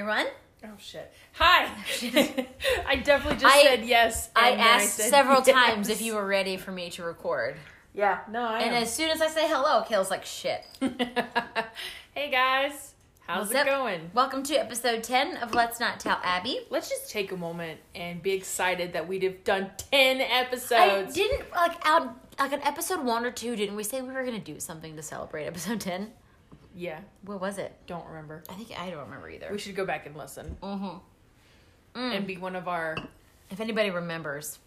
everyone. Oh shit. Hi. I definitely just I- said yes. I asked said several yes. times if you were ready for me to record. Yeah. No, I And am. as soon as I say hello, Kale's like, shit. hey guys. How's What's it up? going? Welcome to episode 10 of Let's Not Tell Abby. Let's just take a moment and be excited that we'd have done 10 I episodes. didn't, like, out, like, on episode one or two, didn't we say we were going to do something to celebrate episode 10? Yeah. What was it? Don't remember. I think I don't remember either. We should go back and listen mm-hmm. and be one of our If anybody remembers,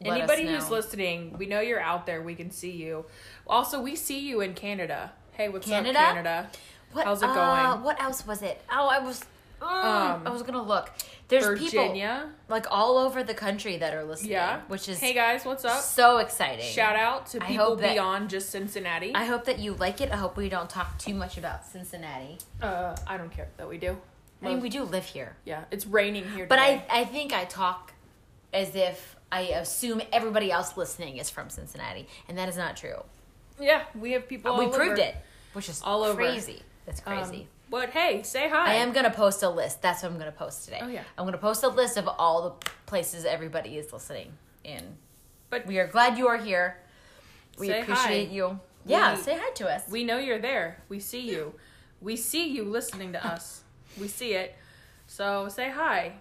anybody who's listening. We know you're out there. We can see you. Also, we see you in Canada. Hey, what's Canada? up, Canada? What, How's it uh, going? what else was it? Oh, I was. mm, Um, I was gonna look. There's people Virginia. like all over the country that are listening. Yeah. which is Hey guys, what's up? so exciting. Shout out to people that- beyond just Cincinnati. I hope that you like it. I hope we don't talk too much about Cincinnati. uh, I don't care that we do. I mean, we do live here, yeah, it's raining here. but I today. I think I talk as if I assume everybody else listening is from Cincinnati, and that is not true. yeah, we have people. we all proved over. it, which is All over. crazy. That's Um, crazy. But hey, say hi. I am gonna post a list. That's what I'm gonna post today. Oh, yeah. I'm gonna post a list of all the places everybody is listening in. But- we are glad you are here. We appreciate hi. you. Yeah, We- say hi to us. We know you're there. We see you. We see you listening to us. We see it. So say hi.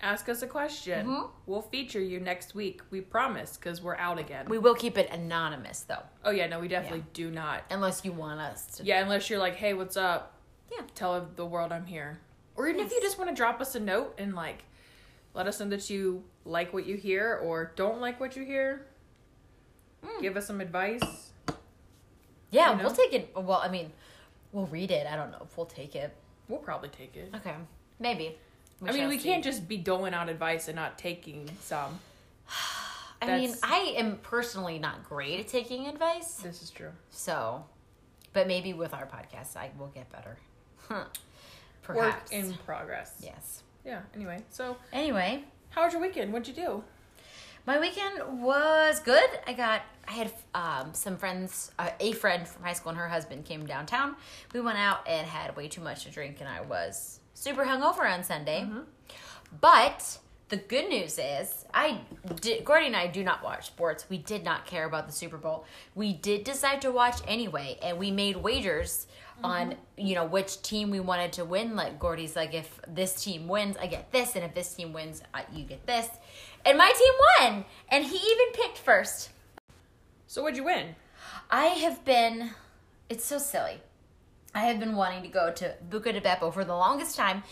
Ask us a question. Mhm. We'll feature you next week. We promise because we're out again. we will keep it anonymous though, oh yeah, no, we definitely do not. unless you want us to. Yeah, unless you're like, hey, what's up? Yeah. Tell the world I'm here. Or even if you just want to drop us a note and like let us know that you like what you hear or don't like what you hear. Mm. Give us some advice. Yeah, You know? we'll take it. Well, I mean, we'll read it. I don't know if we'll take it. We'll probably take it. Okay, maybe. I mean, we see. can't just be doling out advice and not taking some. I mean, I am personally not great at taking advice, This is true. so. But maybe with our podcast, I will get better. Huh. Work in progress. yes. Yeah. Anyway, so Anyway, how was your weekend? What'd you do? My weekend was good. I got I had um, some friends, uh, a friend from high school and her husband came downtown. We went out and had way too much to drink, and I was super hungover on Sunday. But the good news is, I did. Gordy and I do not watch sports. We did not care about the Super Bowl. We did decide to watch anyway, and we made wagers on mm-hmm. you know which team we wanted to win. Like Gordy's like, if this team wins, I get this, and if this team wins, I, you get this. And my team won, and he even picked first. So what'd you win? I have been, it's so silly. I have been wanting to go to Buca de Beppo for the longest time,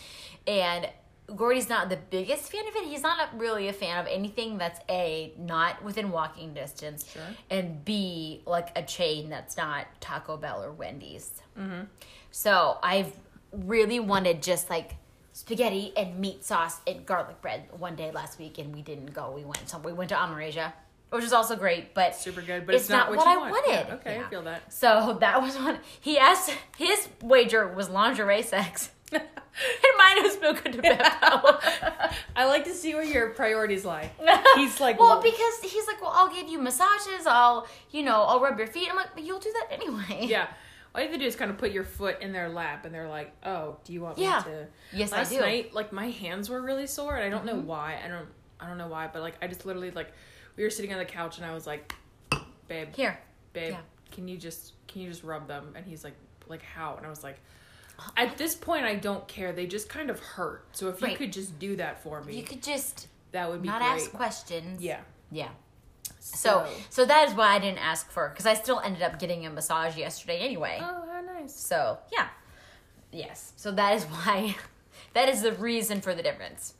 and Gordy's not the biggest fan of it. He's not a- really a fan of anything that's A, not within walking distance, Sure. and B, like a chain that's not Taco Bell or Wendy's. Mm-hmm. So I've really wanted just like spaghetti and meat sauce and garlic bread one day last week, and we didn't go. We went, so we went to Amarasia, which is also great, but Super good, but it's, It's not, not what, I want. wanted. Yeah, okay, Yeah. I feel that. So that was one. He asked his wager was lingerie sex, and mine was Buca de Beppo. I like to see where your priorities lie. He's like, well, because he's like, well, I'll give you massages. I'll, you know, I'll rub your feet. I'm like, but you'll do that anyway. yeah. All you have to do is kind of put your foot in their lap, and they're like, "Oh, do you want Yeah. me to?" Yes, Last I do. Mm-hmm. night, like my hands were really sore, and I don't know why. I don't, I don't know why, but like I just literally like, we were sitting on the couch, and I was like, "Babe, Here, babe, Yeah. can you just, can you just rub them?" And he's like, "Like how?" And I was like. At this point, I don't care. They just kind of hurt. So if you Right. could just do that for me, you could just that would be not great. ask questions. Yeah. yeah. So, so that is why I didn't ask for because I still ended up getting a massage yesterday anyway. Oh, how nice. So yeah, yes. So that is why, that is the reason for the difference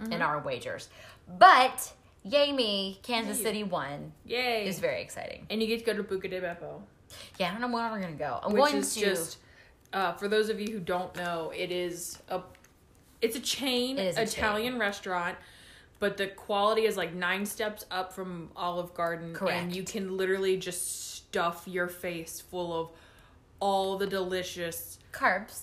Mm-hmm. in our wagers. But yay me, Kansas Yay. City won. Yay. It's very exciting. and you get to go to Buca de Beppo. Yeah, I don't know where we're gonna go. I'm which going is to. just uh, for those of you who don't know, it is a it's a chain It a Italian restaurant, but the quality is like nine steps up from Olive Garden, Correct. and you can literally just stuff your face full of all the delicious carbs.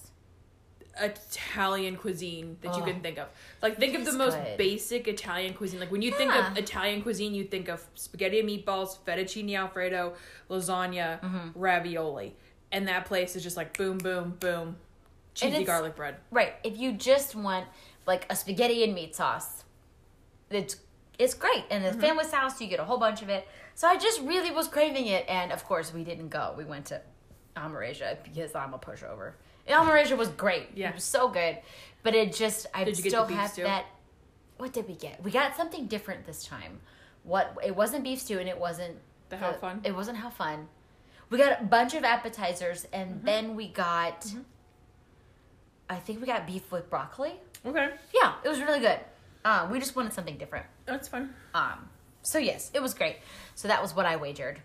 Italian cuisine that you Oh. can think of. Like think of the most good. basic Italian cuisine. Like when you think of Italian cuisine, you think of spaghetti and meatballs, fettuccine alfredo, lasagna, Mm-hmm. ravioli. And that place is just like boom, boom, boom. cheesy garlic bread. Right. If you just want like a spaghetti and meat sauce, it's it's great. And Mm-hmm. the family's house, you get a whole bunch of it. So I just really was craving it, and of course we didn't go. We went to Amarasia because I'm a pushover. And Amarasia was great. Yeah. It was so good, but it just I Did you get still have stew? that. What did we get? We got something different this time. What it wasn't beef stew, and it wasn't The how fun? It wasn't how fun. We got a bunch of appetizers, and Mm-hmm. then we got. I think we got beef with broccoli. Okay, Yeah, it was really good. Um, we just wanted something different. that's fun. Um, so yes, it was great. So that was what I wagered.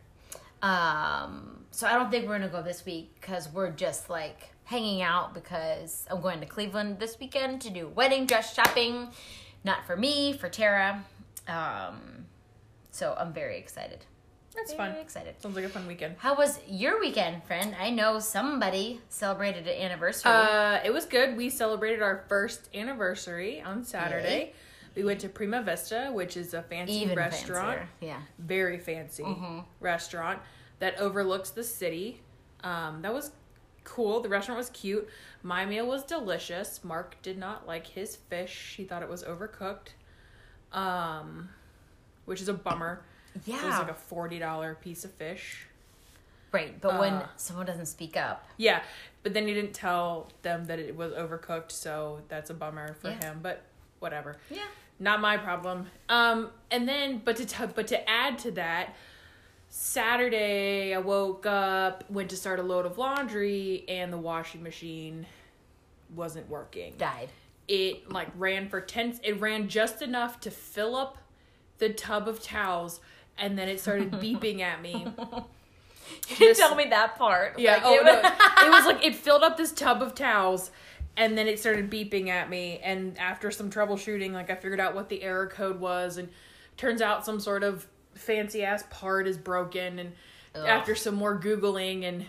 Um, so I don't think we're gonna go this week because we're just like hanging out because I'm going to Cleveland this weekend to do wedding dress shopping, not for me, for Tara. Um, so I'm very excited. That's very fun. excited. Sounds like a fun weekend. How was your weekend, friend? I know somebody celebrated an anniversary. Uh, it was good. We celebrated our first anniversary on Saturday. We went to Prima Vista, which is a fancy Even restaurant, fancier. Yeah. very fancy restaurant that overlooks the city. Um, that was cool. The restaurant was cute. My meal was delicious. Mark did not like his fish. He thought it was overcooked, um, which is a bummer. Yeah. It was like a forty dollar piece of fish. right. But when uh, someone doesn't speak up, Yeah, but then he didn't tell them that it was overcooked, so that's a bummer for Yeah. him. But whatever, yeah. not my problem. Um, and then, but to t- but to add to that, Saturday I woke up, went to start a load of laundry, and the washing machine wasn't working. Died. It like ran for ten. It ran just enough to fill up the tub of towels, and then it started beeping at me. You didn't Just- tell me that part. Yeah. Like, oh it no. was- it was like it filled up this tub of towels, and then it started beeping at me. And after some troubleshooting, like I figured out what the error code was, and turns out some sort of fancy ass part is broken. And Ugh. after some more googling and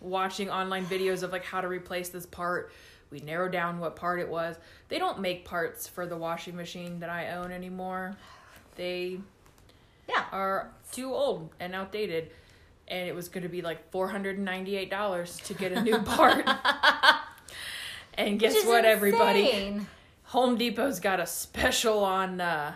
watching online videos of like how to replace this part, we narrowed down what part it was. They don't make parts for the washing machine that I own anymore. They yeah. are too old and outdated. And it was going to be like $498 to get a new part. and guess what, everybody? Home Depot's got a special on uh,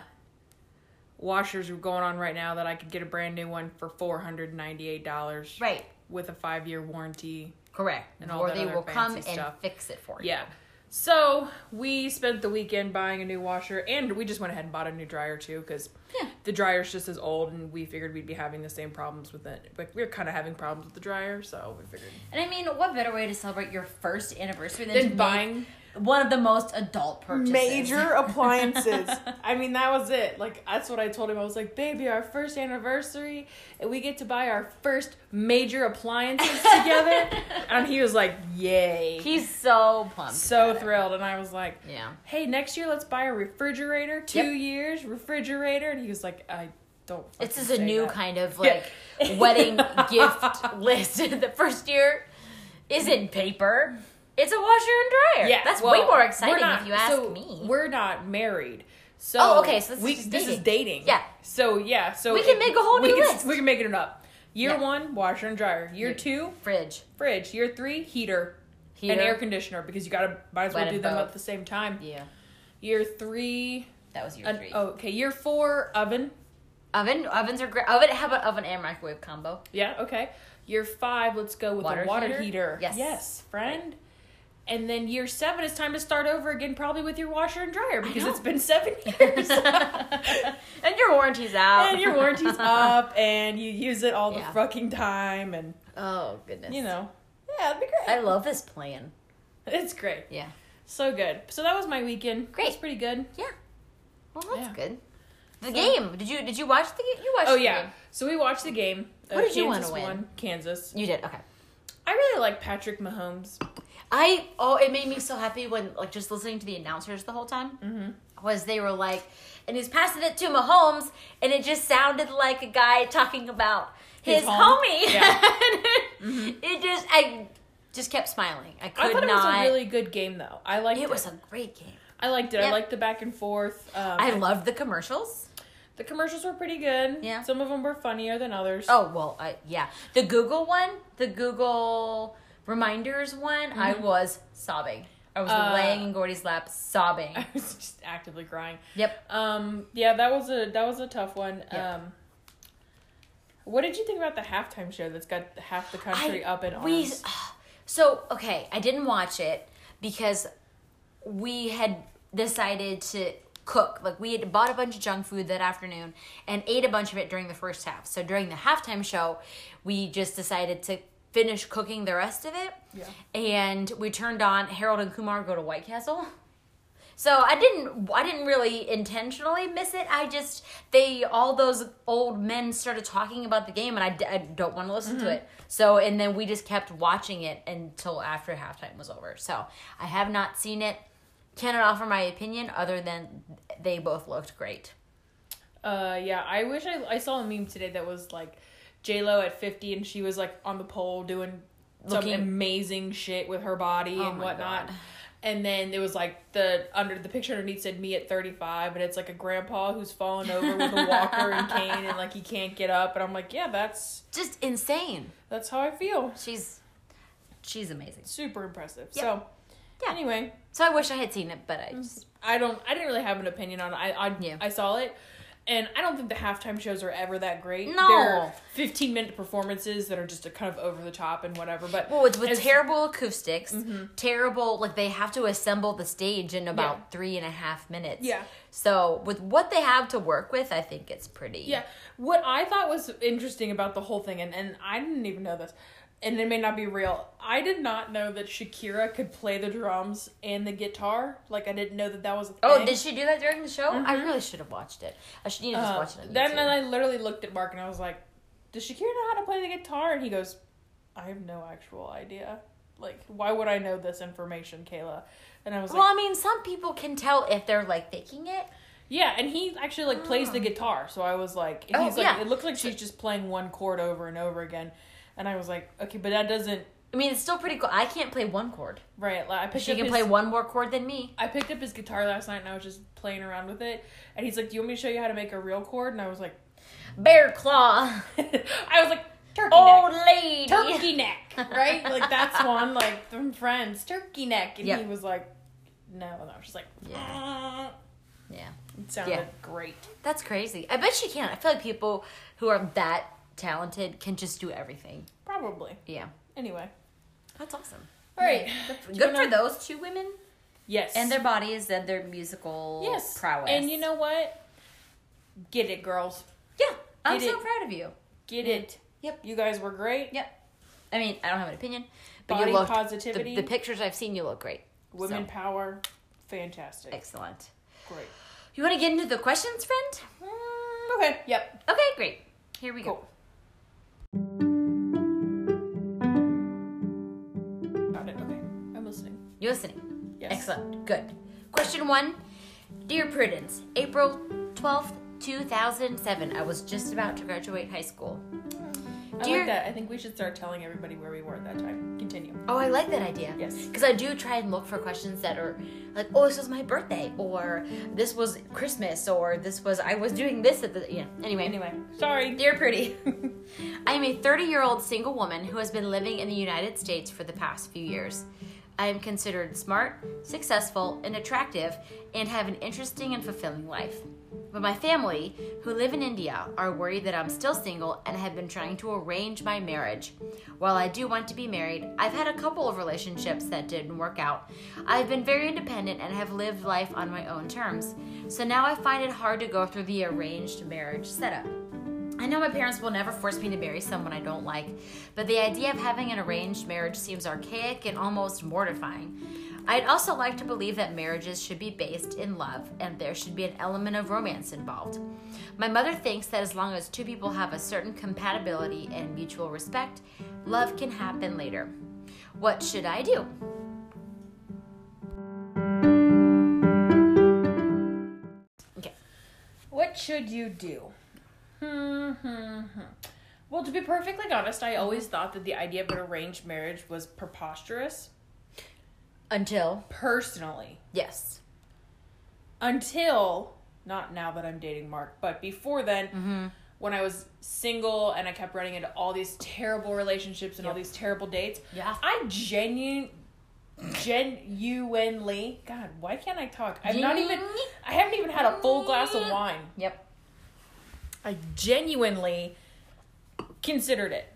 washers going on right now that I could get a brand new one for $498 Right. with a five year warranty. Correct. And all or they will come and stuff. fix it for you. Yeah. So we spent the weekend buying a new washer, and we just went ahead and bought a new dryer too, because Yeah. the dryer's just as old, and we figured we'd be having the same problems with it. Like we are kind of having problems with the dryer, so we figured. And I mean, what better way to celebrate your first anniversary than, make buying one of the most adult purchases? major appliances. I mean, that was it. Like that's what I told him. I was like, "Baby, our first anniversary, and we get to buy our first major appliances together." and he was like, "Yay!" He's so pumped. so about it. thrilled, and I was like, Yeah. hey, next year let's buy a refrigerator. Two Yep. years refrigerator, and he was like, I don't. This is a new that." kind of Yeah. like wedding gift list. the first year isn't paper. It's a washer and dryer. Yeah, That's well, way more exciting not- if you ask so me. We're not married. So Oh, okay, so this is we, just this is dating. dating. Yeah. So yeah, so We can it- make a whole we new can, list. We can make it up. Year Yeah. one, washer and dryer. Year Year- two, Fridge. fridge. Year three, heater, Heater. and air conditioner because you gotta might as well Wet do them both. at the same time. Yeah. Year three, That was year an, three. oh, okay. Year four, oven. Oven. Ovens are great. Oven. How about oven and microwave combo? Yeah, okay. Year five, let's go with Water a water heater? heater. Yes. Yes, friend. And then year seven, it's time to start over again, probably with your washer and dryer because it's been seven years. and your warranty's out. and your warranty's up, and you use it all the Yeah. fucking time, and Oh goodness. you know, yeah, it'd be great. I love this plan. it's great, Yeah. so good. So that was my weekend. Great. it's pretty good. Yeah. Well, that's Yeah. good. The So- game. Did you did you watch the game? You watched. Oh the yeah, game. so we watched the game. What did you wanna win? won. Kansas. You did. Okay. I really like Patrick Mahomes. I oh, it made me so happy when like just listening to the announcers the whole time Mm-hmm. was they were like, and he's passing it to Mahomes, and it just sounded like a guy talking about his, His homie. Yeah. Mm-hmm. It just I just kept smiling. I could I thought not. it was a really good game, though. I liked it. it was a great game. I liked it. Yeah. I liked the back and forth. Um, I loved the commercials. The commercials were pretty good. Yeah. Some of them were funnier than others. Oh well, I, yeah. The Google one, the Google reminders one, I was sobbing. I was Uh, laying in Gordy's lap sobbing. I was just actively crying. Yep. Um, yeah, that was a that was a tough one. Yep. Um, what did you think about the halftime show that's got half the country I- up in we arms? so okay i didn't watch it because we had decided to cook like we had bought a bunch of junk food that afternoon and ate a bunch of it during the first half so during the halftime show we just decided to finish cooking the rest of it Yeah. and we turned on harold and kumar go to white castle so I didn't I didn't really intentionally miss it. I just they all those old men started talking about the game and I, I don't want to listen Mm-hmm. to it. So and then we just kept watching it until after halftime was over. So I have not seen it. Cannot offer my opinion other than they both looked great. Uh, yeah, I wish I I saw a meme today that was like J Lo at fifty and she was like on the pole doing some amazing shit with her body Oh and whatnot. God. And then it was like the under the picture underneath said me at thirty five, and it's like a grandpa who's fallen over with a walker and cane, and like he can't get up. And I'm like, yeah, that's Just insane. that's how I feel. She's she's amazing. Super impressive. Yep. So, Yeah. anyway, So I wish I had seen it, but I mm-hmm. just I don't. I didn't really have an opinion on it. I I, Yeah. I saw it, and I don't think the halftime shows are ever that great. No. they're fifteen minute performances that are just a kind of over the top and whatever. But Well, with, with as- terrible acoustics, mm-hmm. terrible like they have to assemble the stage in about Yeah. three and a half minutes. Yeah. So with what they have to work with, I think it's pretty. yeah, what I thought was interesting about the whole thing, and and I didn't even know this. And it may not be real. I did not know that Shakira could play the drums and the guitar. Like I didn't know that that was a thing. Oh, did she do that during the show? I really should have watched it. I should need to just Uh, watch it. Then then I literally looked at Mark and I was like, "Does Shakira know how to play the guitar?" And he goes, "I have no actual idea. Like, why would I know this information, Kayla?" And I was well, like, "Well, I mean, some people can tell if they're like faking it. "Yeah." And he actually like plays the guitar, so I was like, and Oh, he's like, yeah. "It looks like she's just playing one chord over and over again." And I was like, "Okay, but that doesn't I mean, it's still pretty cool. I can't play one chord. right." Like, I picked She up can his, play one more chord than me. I picked up his guitar last night and I was just playing around with it. And he's like, "Do you want me to show you how to make a real chord?" And I was like, Bear claw, "I was like, turkey old neck." lady. turkey neck, right? Like that's one like from Friends, turkey neck, and Yep. he was like, no, and I was just like, Yeah. yeah, Yeah, it sounded Yeah. great. that's crazy. I bet she can. I feel like people who are that talented can just do everything. Probably. Yeah, Anyway, that's awesome. all right, Good, Do you for wanna- those two women yes, and their bodies and their musical yes prowess. and you know what? Get it, girls. yeah, I'm Get so it. proud of you. Get it. Yep. You guys were great. Yep. I mean, I don't have an opinion, but Body you look positivity. The, the pictures I've seen, you look great. Women So, power. Fantastic. excellent. Great. You want to get into the questions, friend? Mm, okay. Yep. Okay, great. Here we go. Cool. Got it. Okay. I'm listening. You listening? Yes. Excellent. Good. Question one. Dear Prudence, April 12th, 2007. I was just about to graduate high school. I like that. I think we should start telling everybody where we were at that time. Continue. Oh, I like that idea. Yes. Because I do try and look for questions that are like, oh, this was my birthday, or this was Christmas, or this was, I was doing this at the, yeah. Anyway. Anyway, sorry. Dear Pretty, I am a 30 year old single woman who has been living in the United States for the past few years. I am considered smart, successful, and attractive, and have an interesting and fulfilling life. But my family, who live in India, are worried that I'm still single and have been trying to arrange my marriage. While I do want to be married, I've had a couple of relationships that didn't work out. I've been very independent and have lived life on my own terms. So now I find it hard to go through the arranged marriage setup. I know my parents will never force me to marry someone I don't like, but the idea of having an arranged marriage seems archaic and almost mortifying. I'd also like to believe that marriages should be based in love and there should be an element of romance involved. My mother thinks that as long as two people have a certain compatibility and mutual respect, love can happen later. What should I do? Okay. What should you do? Hmm, hmm, hmm. Well, to be perfectly honest, I always thought that the idea of an arranged marriage was preposterous. Until, Personally, yes. until not now that I'm dating Mark, but before then, Mm-hmm. when I was single and I kept running into all these terrible relationships and all these terrible dates. Yeah. I genuine genuinely God, why can't I talk? I've not even I haven't even had a full glass of wine. Yep. I genuinely considered it.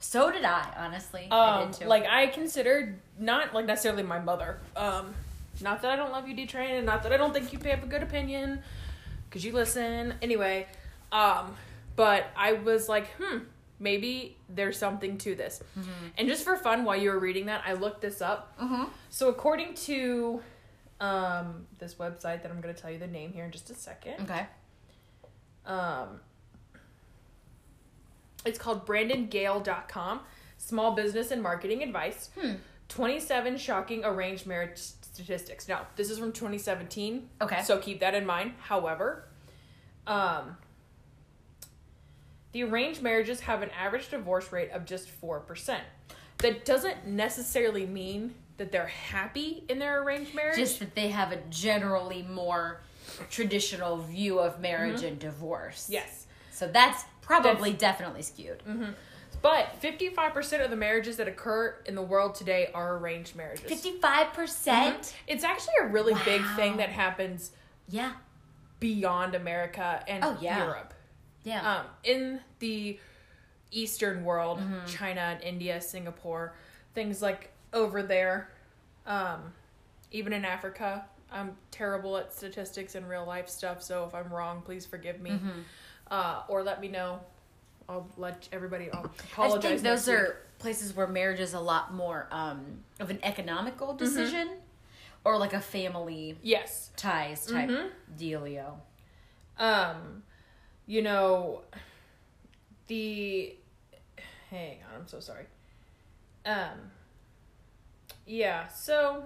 So did I, honestly. I Um, did too. like I considered not like necessarily my mother. Um, not that I don't love you, D Train, and not that I don't think you have a good opinion, because you listen anyway. Um, but I was like, hmm, maybe there's something to this. And just for fun, while you were reading that, I looked this up. mm-hmm. So according to um this website that I'm going to tell you the name here in just a second. Okay. Um, it's called BrandonGaille.com. Small business and marketing advice. Hmm. 27 shocking arranged marriage statistics. Now, this is from 2017. Okay. So keep that in mind. However, um, the arranged marriages have an average divorce rate of just 4%. That doesn't necessarily mean that they're happy in their arranged marriage. Just that they have a generally more traditional view of marriage and divorce. Mm-hmm. yes. So that's probably definitely skewed. But 55% of the marriages that occur in the world today are arranged marriages. 55%? percent Mhm. It's actually a really big thing that happens Yeah. beyond America and Oh, yeah. Europe. Yeah. Um, in the Eastern world, China and India, Singapore, things like over there, um, even in Africa. I'm terrible at statistics and real life stuff, so if I'm wrong, please forgive me. Uh, or let me know. I'll let everybody. I'll I apologize. think those are places where marriage is a lot more um, of an economical Mm-hmm. decision or like a family yes. ties type Mhm. dealio. um you know the hang on i'm so sorry um yeah so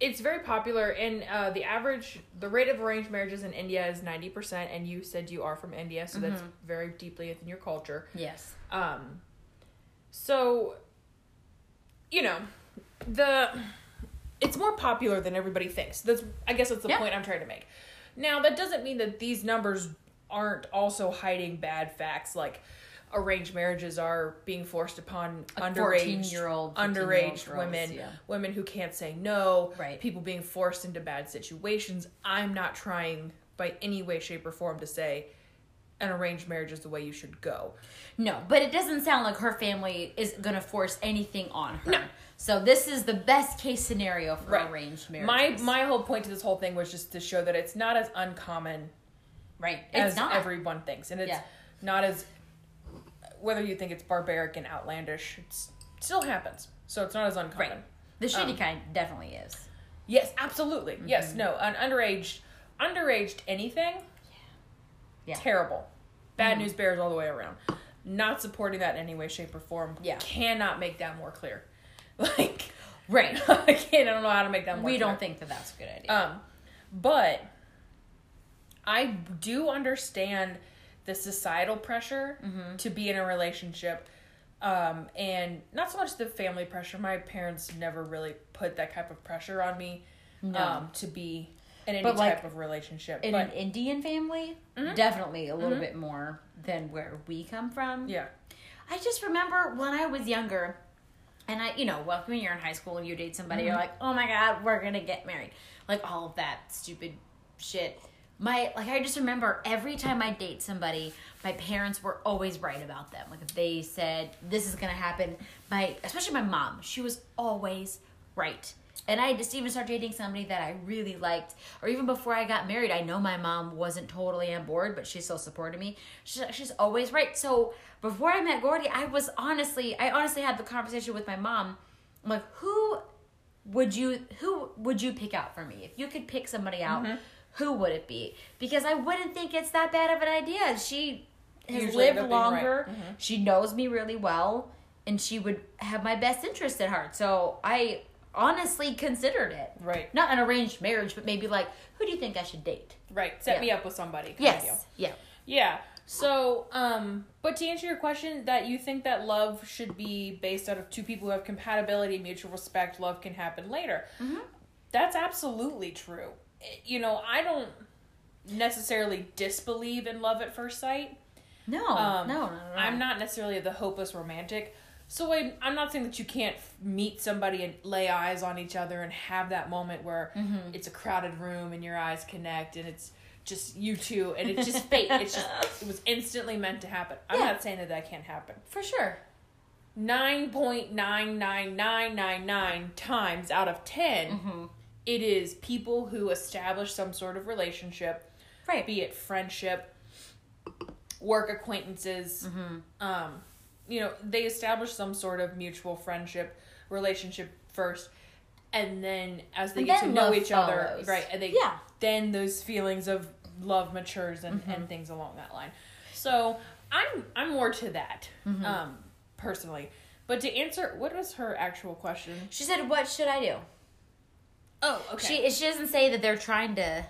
it's very popular and uh the average the rate of arranged marriages in india is 90% and you said you are from india so that's very deeply within your culture Yes. um so you know the it's more popular than everybody thinks that's i guess that's the Yeah. point i'm trying to make now that doesn't mean that these numbers aren't also hiding bad facts like arranged marriages are being forced upon Like underage 14-year-old, underage girls, women yeah. women who can't say no Right. people being forced into bad situations i'm not trying by any way shape or form to say an arranged marriage is the way you should go No, but it doesn't sound like her family is going to force anything on her. No. So this is the best case scenario for Right. arranged My my whole point to this whole thing was just to show that it's not as uncommon right. as It's not. everyone thinks, and it's Yeah. not as whether you think it's barbaric and outlandish. It's, it still happens, so it's not as uncommon. right. The shitty Um, kind definitely is. Yes, absolutely. Yes, Mm-hmm. no, an underage, underaged anything. Yeah. Mm-hmm. Terrible. Bad news bears all the way around. Not supporting that in any way, shape, or form. Yeah. Cannot make that more clear. Like, Right. I can't. I don't know how to make that more. we clear. don't think that that's a good idea. Um, but I do understand the societal pressure Mm-hmm. to be in a relationship. Um, and not so much the family pressure. My parents never really put that type of pressure on me No. um, to be in any But, like, type of relationship. In but an Indian family, Mm-hmm. definitely a little bit more than where we come from. yeah, I just remember when I was younger, and I, you know, well, when you're in high school and you date somebody, Mm-hmm. you're like, oh my god, we're gonna get married, like all of that stupid shit. My like, I just remember every time I date somebody, my parents were always right about them. Like if they said this is gonna happen, my especially my mom, she was always right. And I just even started dating somebody that I really liked, or even before I got married, I know my mom wasn't totally on board, but she still supported me. She's, she's always right. So before I met Gordy, I was honestly, I honestly had the conversation with my mom. I'm like, who would you, who would you pick out for me? If you could pick somebody out, Mm-hmm. Who would it be? Because I wouldn't think it's that bad of an idea. She has Usually lived being right. longer. Mhm. She knows me really well, and she would have my best interest at heart. So I honestly considered it. right, Not an arranged marriage, but maybe like, who do you think I should date? right. Set Yeah. me up with somebody. Yes. Yeah. Yeah. So, um, but to answer your question, that you think that love should be based out of two people who have compatibility, mutual respect, love can happen later. Mhm. That's absolutely true. You know, I don't necessarily disbelieve in love at first sight. No, Um, no, no, no. I'm not necessarily the hopeless romantic. So I, I'm not saying that you can't f- meet somebody and lay eyes on each other and have that moment where Mm-hmm. it's a crowded room and your eyes connect and it's just you two and it's just fate. It's just it was instantly meant to happen. I'm Yeah. not saying that that can't happen. For sure. Nine point nine nine nine nine nine times out of 10 Mm-hmm. It is people who establish some sort of relationship Right. be it friendship, work acquaintances, Mm-hmm. um, you know, they establish some sort of mutual friendship relationship first, and then as they And get to know each other, right, and they Yeah. then those feelings of love matures and, Mm-hmm. and things along that line. So I'm I'm more to that, Mm-hmm. um, personally. But to answer, what was her actual question? She said, "What should I do?" Oh, okay. She she doesn't say that they're trying to.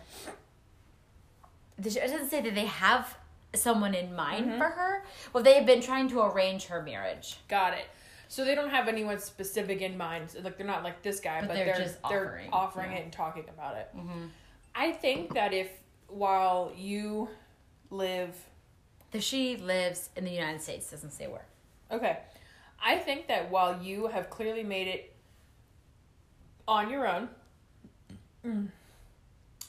She doesn't say that they have someone in mind Mm-hmm. for her. Well, they have been trying to arrange her marriage. Got it. So they don't have anyone specific in mind. Like they're not like this guy, But but, they're they're just they're offering, offering yeah. it and talking about it. I think that if while you live, That she lives in the United States doesn't say where. okay, I think that while you have clearly made it on your own, mm,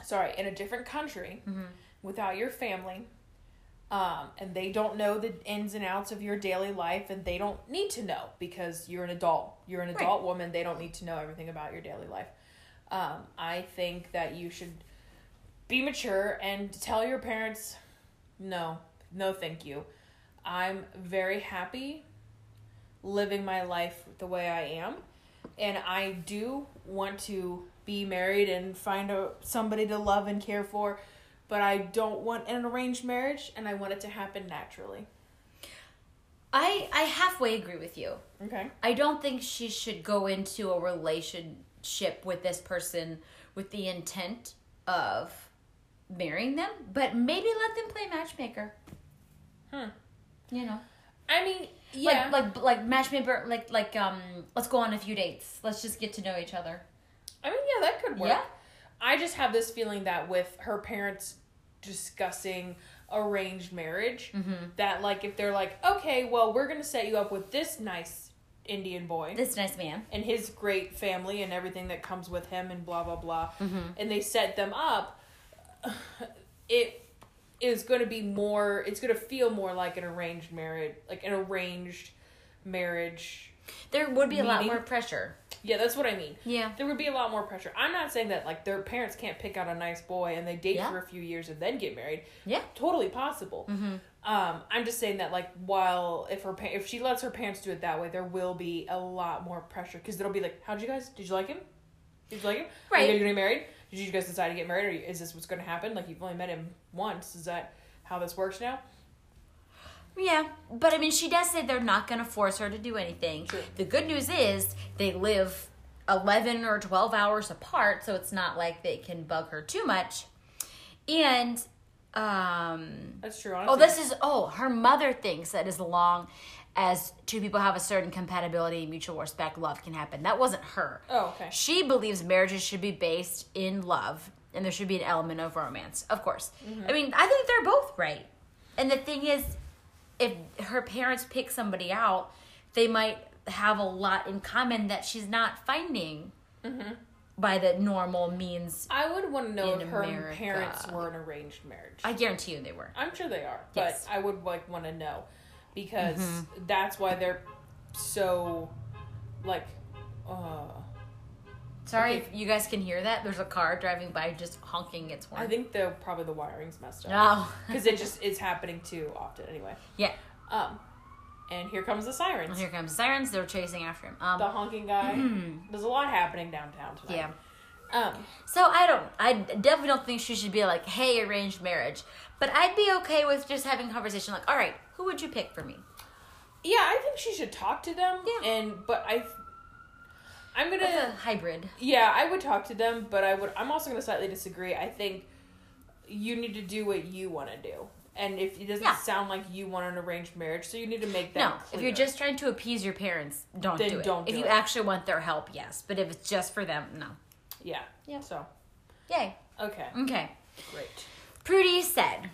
sorry, in a different country, without your family, um, and they don't know the ins and outs of your daily life, and they don't need to know because you're an adult. You're an Right. adult woman. They don't need to know everything about your daily life. Um, I think that you should be mature and tell your parents, no, no, thank you. I'm very happy living my life the way I am, and I do want to be married and find a somebody to love and care for, but I don't want an arranged marriage, and I want it to happen naturally. I I halfway agree with you. Okay. I don't think she should go into a relationship with this person with the intent of marrying them, but maybe let them play matchmaker. Hmm. You know. I mean, yeah. Like like like matchmaker like like um let's go on a few dates. Let's just get to know each other. I mean, yeah, that could work. Yeah. I just have this feeling that with her parents discussing arranged marriage, Mm-hmm. that like if they're like, okay, well, we're gonna set you up with this nice Indian boy This nice man. and his great family and everything that comes with him and blah blah blah, Mm-hmm. and they set them up, it is going to be more. It's going to feel more like an arranged marriage, like an arranged marriage. There would be a lot more pressure. Yeah, that's what I mean. Yeah. There would be a lot more pressure. I'm not saying that like their parents can't pick out a nice boy and they date Yeah. for a few years and then get married. Yeah. Totally possible. Mm-hmm. Um, I'm just saying that like while if her pa- if she lets her parents do it that way, there will be a lot more pressure because they'll be like, "How'd you guys? Did you like him? Did you like him? Right. Are you gonna get married? Did you guys decide to get married? Or is this what's gonna happen? Like you've only met him once. Is that how this works now? Yeah, but I mean, she does say they're not going to force her to do anything. True. The good news is they live 11 or 12 hours apart, so it's not like they can bug her too much. And, um, That's true. Honestly. oh, this is, oh, her mother thinks that as long as two people have a certain compatibility, mutual respect, love can happen. That wasn't her. Oh, okay. She believes marriages should be based in love and there should be an element of romance, of course. Mm-hmm. I mean, I think they're both right. And the thing is, if her parents pick somebody out, they might have a lot in common that she's not finding Mm-hmm. by the normal means. I would want to know if her America. parents were an arranged marriage. I guarantee you they were. I'm sure they are, Yes. but I would like want to know because Mm-hmm. that's why they're so like uh Sorry Okay. if you guys can hear that. There's a car driving by just honking its horn. I think the probably the wiring's messed up No. because it just is happening too often anyway. yeah. Um, and here comes the sirens. Here comes the sirens. They're chasing after him. Um, The honking guy. There's a lot happening downtown tonight. yeah. Um, So I don't. I definitely don't think she should be like, "Hey, arranged marriage," but I'd be okay with just having a conversation like, "All right, who would you pick for me?" yeah, I think she should talk to them. Yeah. And but I, I'm gonna. That's a hybrid. Yeah, I would talk to them, but I would. I'm also to slightly disagree. I think you need to do what you want to do, and if it doesn't Yeah. sound like you want an arranged marriage, so you need to make that. No, if you're just trying to appease your parents, don't Then do it. don't do if you it. actually want their help, yes. But if it's just for them, no. yeah, Yeah. So Yay. okay, Okay. great. Prudy said,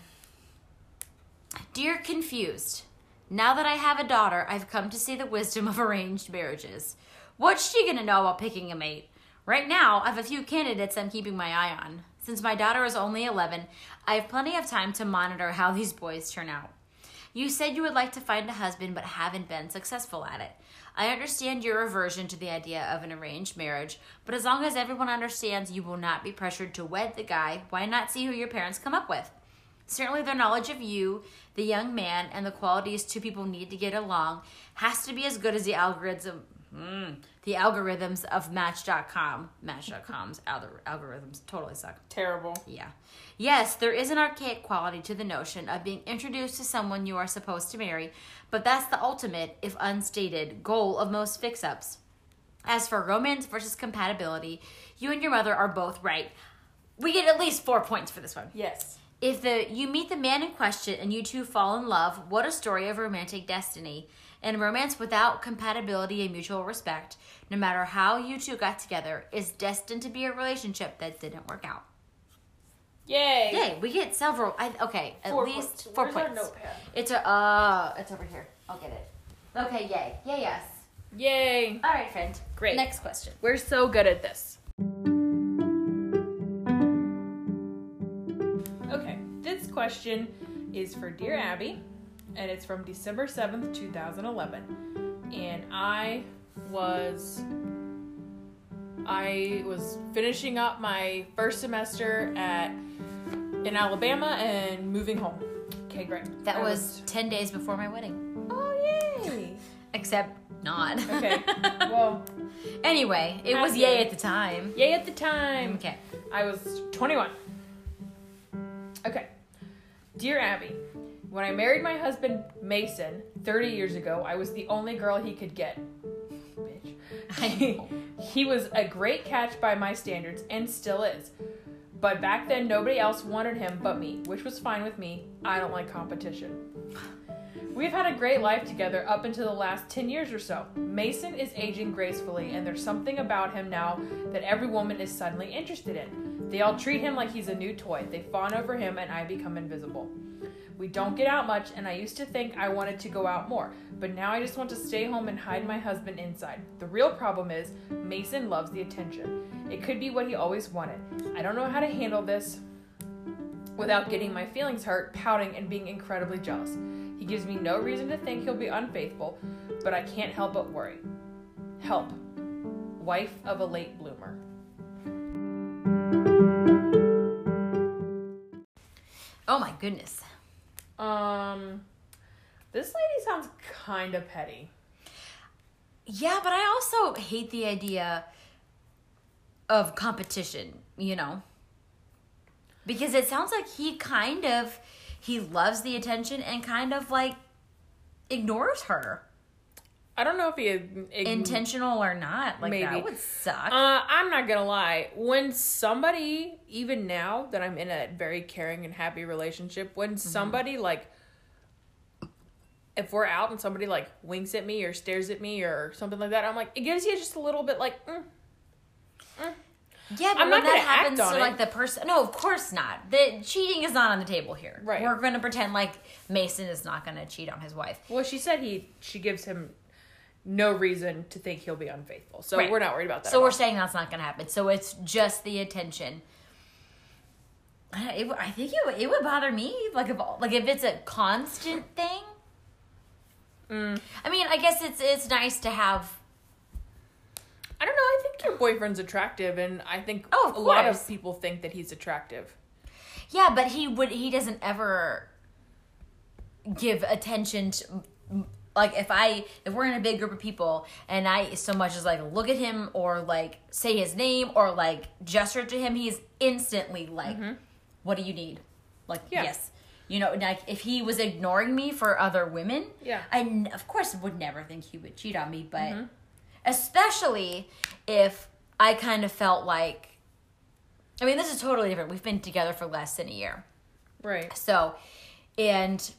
Dear Confused, now that I have a daughter, I've come to see the wisdom of arranged marriages. What's she gonna know about picking a mate? Right now, I have a few candidates I'm keeping my eye on. Since my daughter is only 11, I have plenty of time to monitor how these boys turn out. You said you would like to find a husband but haven't been successful at it. I understand your aversion to the idea of an arranged marriage, but as long as everyone understands you will not be pressured to wed the guy, why not see who your parents come up with? Certainly, their knowledge of you, the young man, and the qualities two people need to get along has to be as good as the algorithm. Mm, the algorithms of Match.com. Match.com's algor- algorithms totally suck. Terrible. Yeah. Yes, there is an archaic quality to the notion of being introduced to someone you are supposed to marry, but that's the ultimate, if unstated, goal of most fix ups. As for romance versus compatibility, you and your mother are both right. We get at least four points for this one. Yes. If the you meet the man in question and you two fall in love, what a story of romantic destiny. And romance without compatibility and mutual respect, no matter how you two got together, is destined to be a relationship that didn't work out. Yay. Yay, we get several. I, okay, at Four least points. four Where's our points. notepad? It's a uh, it's over here. I'll get it. Okay, yay, yay, yes. Yay. All right, friend. Great. Next question. We're so good at this. Okay, this question is for Dear Abby, and it's from December 7th, 2011. And I was I was finishing up my first semester at in Alabama and moving home. Okay, great. That I was ten days before my wedding, Oh yay. except not. Okay. Well, anyway, it was yay at the time. yay at the time. Okay. I was 21. Okay. Dear Abby, when I married my husband Mason 30 years ago, I was the only girl he could get. Bitch. He, he was a great catch by my standards and still is. But back then, nobody else wanted him but me, which was fine with me. I don't like competition. We've had a great life together up until the last 10 years or so. Mason is aging gracefully, and there's something about him now that every woman is suddenly interested in. They all treat him like he's a new toy. They fawn over him, and I become invisible. We don't get out much, and I used to think I wanted to go out more, but now I just want to stay home and hide my husband inside. The real problem is, Mason loves the attention. It could be what he always wanted. I don't know how to handle this without getting my feelings hurt, pouting, and being incredibly jealous. He gives me no reason to think he'll be unfaithful, but I can't help but worry. Help. Wife of a late bloomer. Oh my goodness. Um, this lady sounds kind of petty. Yeah, but I also hate the idea of competition, you know? Because it sounds like he kind of he loves the attention and kind of like ignores her. I don't know if he ign- Intentional or not. Like Maybe. that would suck. Uh, I'm not gonna lie. When somebody, even now that I'm in a very caring and happy relationship, when somebody like, if we're out and somebody like winks at me or stares at me or something like that, I'm like, it gives you just a little bit like, mm. Yeah, but I'm when not gonna that happens to it. like the person, no, of course not. The cheating is not on the table here. Right. We're going to pretend like Mason is not going to cheat on his wife. well, she said he, she gives him no reason to think he'll be unfaithful, so Right. we're not worried about that. So we're all. saying that's not going to happen. So it's just the attention. I, it, I think it, would- it would bother me like if like if it's a constant thing. Mm. I mean, I guess it's it's nice to have. I don't know. I think your boyfriend's attractive, and I think Oh, a lot of people think that he's attractive. Yeah, but he would he doesn't ever give attention to like if I if we're in a big group of people and I so much as like look at him or like say his name or like gesture to him, he's instantly like, mm-hmm. "What do you need?" Like, Yeah. yes, you know, like if he was ignoring me for other women, Yeah. I n- of course would never think he would cheat on me, but mm-hmm. especially if I kind of felt like. I mean, this is totally different. We've been together for less than a year. Right. So, and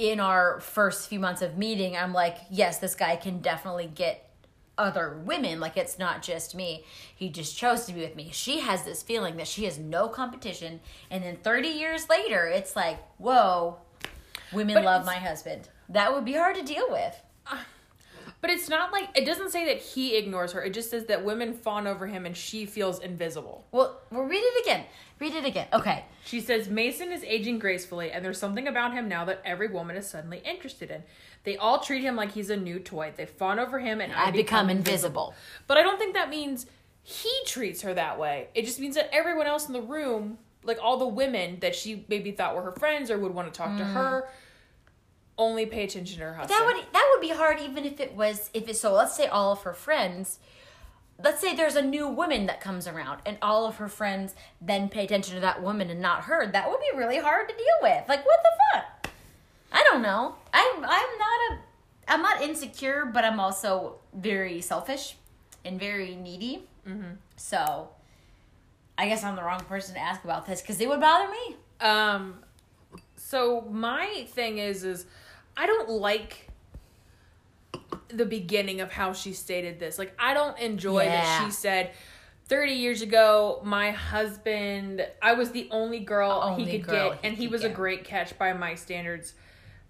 in our first few months of meeting, I'm like, yes, this guy can definitely get other women. Like, it's not just me. He just chose to be with me. She has this feeling that she has no competition. And then 30 years later, it's like, whoa, women But love my husband. That would be hard to deal with. But it's not like it doesn't say that he ignores her. It just says that women fawn over him and she feels invisible. Well, we'll read it again. Read it again. Okay. She says Mason is aging gracefully, and there's something about him now that every woman is suddenly interested in. They all treat him like he's a new toy. They fawn over him, and I become invisible. But I don't think that means he treats her that way. It just means that everyone else in the room, like all the women that she maybe thought were her friends or would want to talk to hmm. her, only pay attention to her husband. That would that would be hard even if it was if it so let's say all of her friends let's say there's a new woman that comes around and all of her friends then pay attention to that woman and not her. That would be really hard to deal with. Like what the fuck? I don't know. I'm I'm not a I'm not insecure, but I'm also very selfish and very needy. Mm-hmm. So I guess I'm the wrong person to ask about this because it would bother me. Um, so my thing is, is I don't like the beginning of how she stated this. Like, I don't enjoy that she said. 30 years ago, my husband, I was the only girl Only he could girl get, he and he was a great catch by my standards.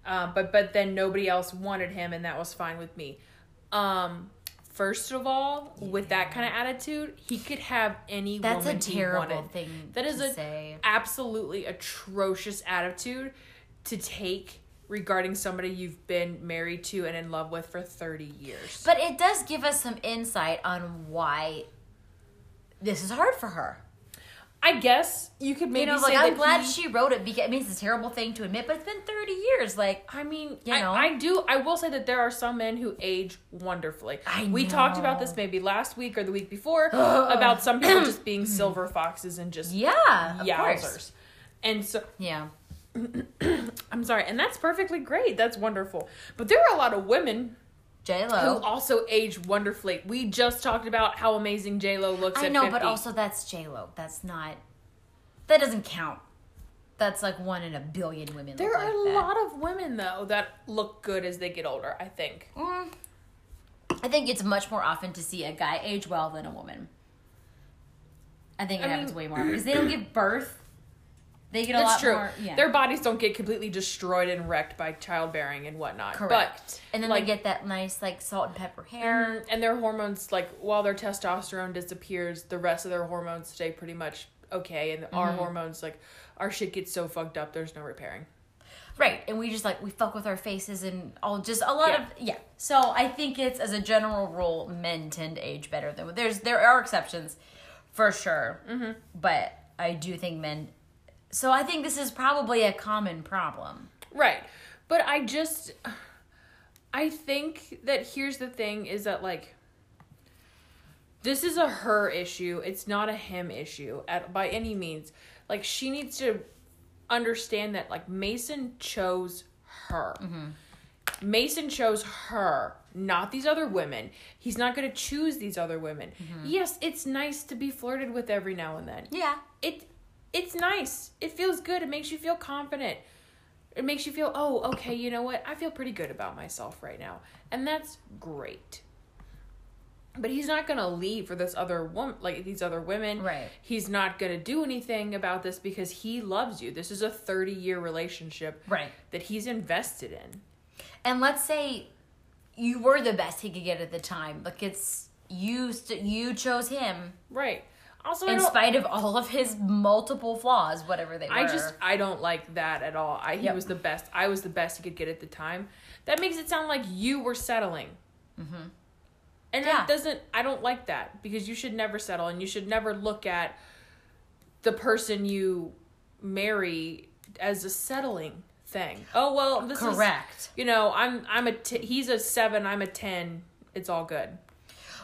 Um, but but then nobody else wanted him, and that was fine with me. Um, first of all, with that kind of attitude, he could have any That's a woman he terrible wanted. thing That is a say. absolutely atrocious attitude to take regarding somebody you've been married to and in love with for 30 years. But it does give us some insight on why this is hard for her. I guess you could maybe You know, say like I'm glad he- she wrote it because I mean it's a terrible thing to admit, but it's been 30 years. Like I mean, You know? I do. I will say that there are some men who age wonderfully. I we talked about this maybe last week or the week before about some people just being silver foxes and just yeah, yowzers. And so Yeah. I'm sorry, and that's perfectly great. That's wonderful. But there are a lot of women J Lo who also age wonderfully. We just talked about how amazing J Lo looks. I know, 50. but also that's J Lo. That's not. That doesn't count. That's like one in a billion women. there are like a that. lot of women though that look good as they get older. I think. Mm. I think it's much more often to see a guy age well than a woman. I think it I happens mean- way more because they don't give birth. They get a That's lot true. more. Yeah. Their bodies don't get completely destroyed and wrecked by childbearing and whatnot. correct. But and then like, they get that nice like salt and pepper hair. Mhm, and their hormones like while their testosterone disappears, the rest of their hormones stay pretty much okay, and Mm-hmm. our hormones like our shit gets so fucked up. There's no repairing. Right. And we just like we fuck with our faces and all just a lot Yeah. of yeah. So I think it's as a general rule, men tend to age better than there's there are exceptions for sure. Mm-hmm. But I do think men. So I think this is probably a common problem. Right. But I just I think that here's the thing is that like this is a her issue. It's not a him issue at by any means. Like she needs to understand that like Mason chose her. Mm-hmm. Mason chose her, not these other women. He's not going to choose these other women. Mm-hmm. Yes, it's nice to be flirted with every now and then Yeah. it it's nice. It feels good. It makes you feel confident. It makes you feel, oh, okay, you know what? I feel pretty good about myself right now. And that's great. But he's not gonna leave for this other woman, like these other women. Right. He's not gonna do anything about this because he loves you. This is a thirty-year relationship, Right. That he's invested in. And let's say you were the best he could get at the time. Like it's you st- you chose him Right. Also, in spite of all of his multiple flaws, whatever they were. I just I don't like that at all. I he Yep. was the best. I was the best he could get at the time. That makes it sound like you were settling. Mm-hmm. And Yeah. that doesn't. I don't like that because you should never settle, and you should never look at the person you marry as a settling thing. Oh well, this is correct. you know I'm I'm a t- he's a seven. I'm a ten. It's all good.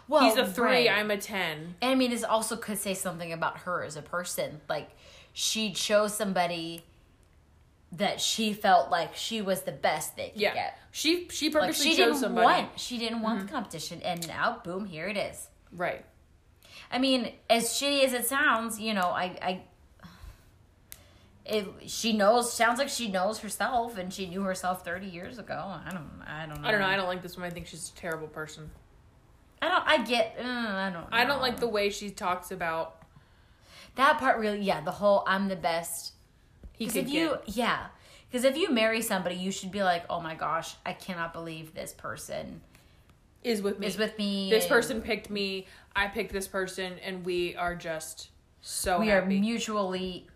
Well, he's a three. right. I'm a ten. And I mean, this also could say something about her as a person. Like, she chose somebody that she felt like she was the best they could Yeah. get. She she Like, purposely she chose didn't somebody. want, she didn't want the mm-hmm. competition, and now, boom, here it is. Right. I mean, as shitty as it sounds, you know, I, I, it, she knows. Sounds like she knows herself, and she knew herself thirty years ago. I don't, I don't know. I don't know. I don't like this one. I think she's a terrible person. I don't. I get. Uh, I don't. I don't like the way she talks about that part. Really, yeah. The whole "I'm the best." he Because could if you, get. yeah, Because if you marry somebody, you should be like, oh my gosh, I cannot believe this person Is with me. is with me. this person picked me. I picked this person, and we are just so We are mutually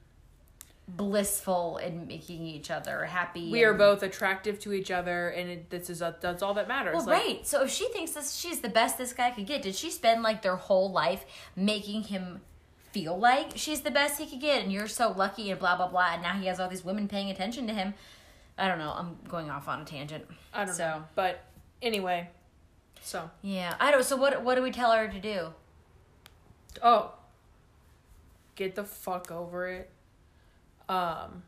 blissful in making each other happy. we are both attractive to each other, and it, this is a, that's all that matters. Well, Like, right. So if she thinks this, she's the best this guy could get, did she spend like their whole life making him feel like she's the best he could get, and you're so lucky and blah blah blah, and now he has all these women paying attention to him? I don't know. I'm going off on a tangent. I don't so, know, but anyway, so Yeah, I don't. So what? What do we tell her to do? oh, get the fuck over it. Um,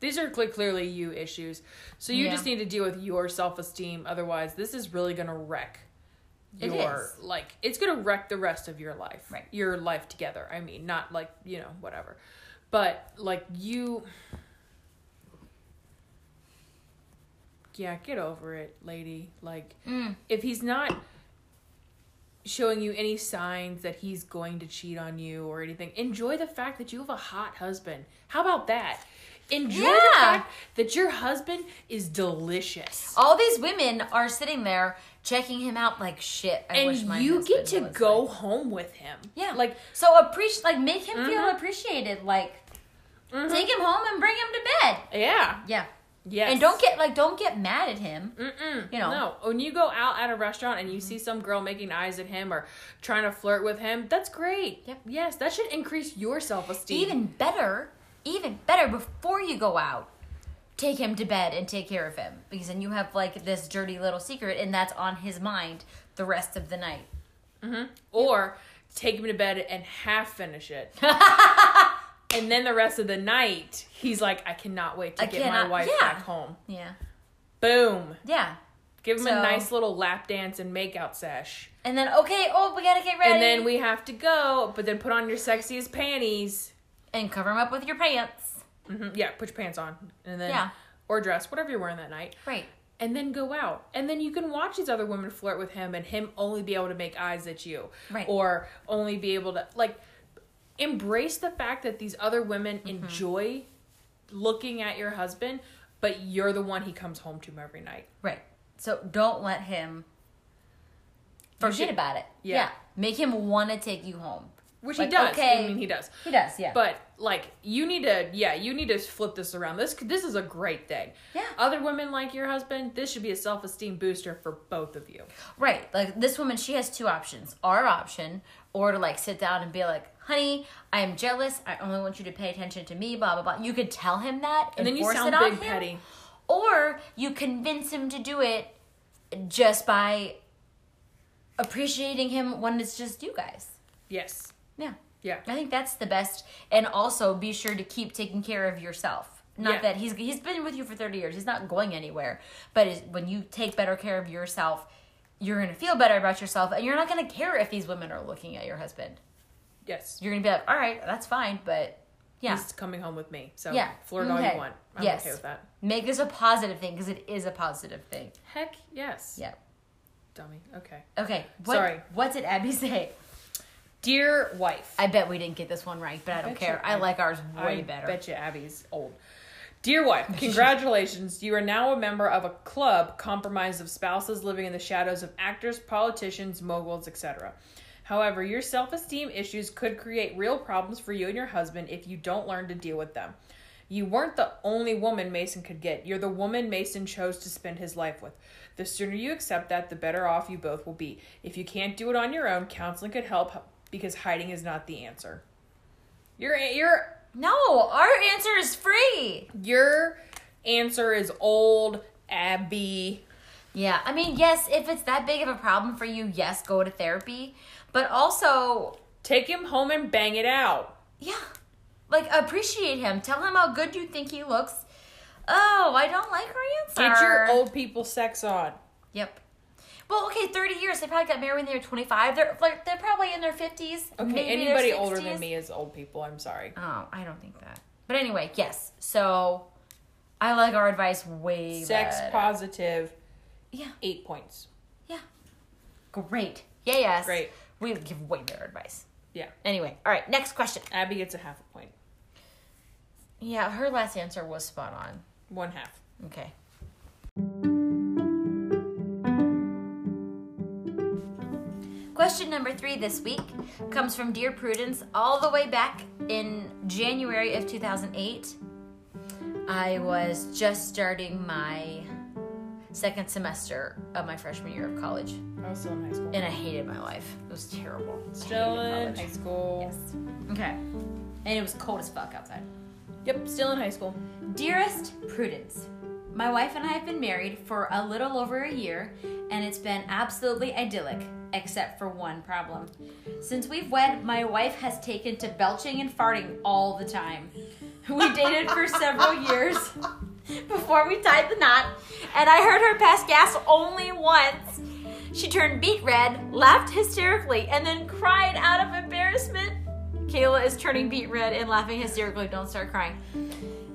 these are clearly you issues, so you Yeah. just need to deal with your self esteem. Otherwise, this is really gonna wreck your is. like. It's gonna wreck the rest of your life, Right. Your life together. I mean, not like you know whatever, but like you. Yeah, get over it, lady. Like, Mm. if he's not showing you any signs that he's going to cheat on you or anything, enjoy the fact that you have a hot husband. How about that? Enjoy the fact that your husband is delicious. All these women are sitting there checking him out like shit. I wish my and you get to go like- home with him. yeah, Like, so appreciate, like make him feel Mhm. appreciated. Like mhm. take him home and bring him to bed. yeah. Yeah, Yes. and don't get like don't get mad at him. Mm-mm. You know. no. When you go out at a restaurant and you mm-hmm. see some girl making eyes at him or trying to flirt with him, that's great. Yep. Yes, that should increase your self esteem. Even better, even better before you go out. Take him to bed and take care of him because then you have like this dirty little secret and that's on his mind the rest of the night. Mm-hmm. or take him to bed and half finish it. and then the rest of the night, he's like, I cannot wait to I get my wife yeah. back home. Yeah, Boom. yeah. Give him So- a nice little lap dance and makeout sesh. And then okay, oh we gotta get ready. And then we have to go, but then put on your sexiest panties. and cover him up with your pants. hmm Yeah, put your pants on. And then, Yeah. or dress, whatever you're wearing that night. Right. and then go out and then you can watch these other women flirt with him and him only be able to make eyes at you Right. or only be able to like embrace the fact that these other women Mm-hmm. enjoy looking at your husband but you're the one he comes home to every night Right. So don't let him forget about it. yeah. Make him want to take you home. which Like, he does okay. i mean he does He does, yeah. but like you need to yeah you need to flip this around this this is a great thing Yeah. other women like your husband this should be a self-esteem booster for both of you right. Like this woman, she has two options. Our option, or to like sit down and be like, honey, I am jealous. I only want you to pay attention to me, blah, blah, blah. You could tell him that. and then you sound it on big him, petty Or you convince him to do it just by appreciating him when it's just you guys. yes Yeah. yeah I think that's the best. And also be sure to keep taking care of yourself. Not Yeah. that he's he's been with you for 30 years. He's not going anywhere. But when you take better care of yourself, you're going to feel better about yourself and you're not going to care if these women are looking at your husband. Yes You're going to be like, "All right, that's fine, but yeah, He's coming home with me. So Yeah. flirt all you want. I'm Yes. okay with that. make this a positive thing because it is a positive thing." Heck yes. Yeah. Dummy. Okay. Okay. What, Sorry. What did Abby say? Dear wife. I bet we didn't get this one right, but I don't care. you- I like ours way I better. bet you Abby's old. Dear wife, congratulations. You are now a member of a club comprised of spouses living in the shadows of actors, politicians, moguls, etc. However, your self esteem issues could create real problems for you and your husband if you don't learn to deal with them. You weren't the only woman Mason could get. You're the woman Mason chose to spend his life with. The sooner you accept that, the better off you both will be. If you can't do it on your own, counseling could help because hiding is not the answer. Your your no, our answer is free. your answer is old Abby. Yeah, I mean, yes, if it's that big of a problem for you, yes, go to therapy. But also, Take him home and bang it out. yeah, like appreciate him. Tell him how good you think he looks. Oh, I don't like her answer. Get your old people sex on. Yep. Well, okay, thirty years. They probably got married when they were twenty-five. They're like they're probably in their fifties. Okay, anybody older than me is old people. I'm sorry. Oh, I don't think that. But anyway, yes. So, I like our advice way Sex better. positive, Yeah. eight points. Yeah. Great. Yeah. Yes. Great. We would give way better advice. Yeah. Anyway, all right. Next question. Abby gets a half a point. Yeah, her last answer was spot on. One half. Okay. Question number three this week comes from Dear Prudence all the way back in January of 2008. I was just starting my second semester of my freshman year of college, I was still in high school. and I hated my life. It was terrible. Still in high school. Yes. Okay. And it was cold as fuck outside. Yep, still in high school. Dearest Prudence, my wife and I have been married for a little over a year, and it's been absolutely idyllic, except for one problem. Since we've wed, my wife has taken to belching and farting all the time. We dated for several years before we tied the knot, and I heard her pass gas only once. She turned beet red, laughed hysterically, and then cried out of embarrassment. Kayla is turning beet red and laughing hysterically. Don't start crying.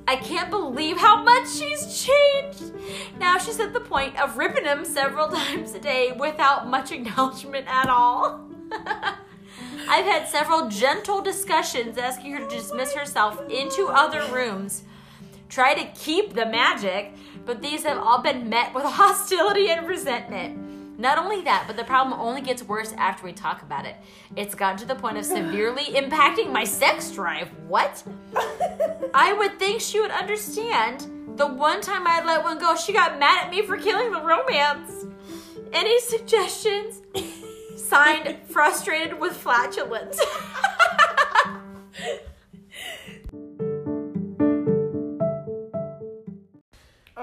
I can't believe how much she's changed. Now she's at the point of ripping him several times a day without much acknowledgement at all. I've had several gentle discussions asking her to dismiss herself into other rooms, try to keep the magic, but these have all been met with hostility and resentment. Not only that, but the problem only gets worse after we talk about it. It's gotten to the point of severely impacting my sex drive. What? I would think she would understand. The one time I let one go, she got mad at me for killing the romance. Any suggestions? Signed, frustrated with flatulence.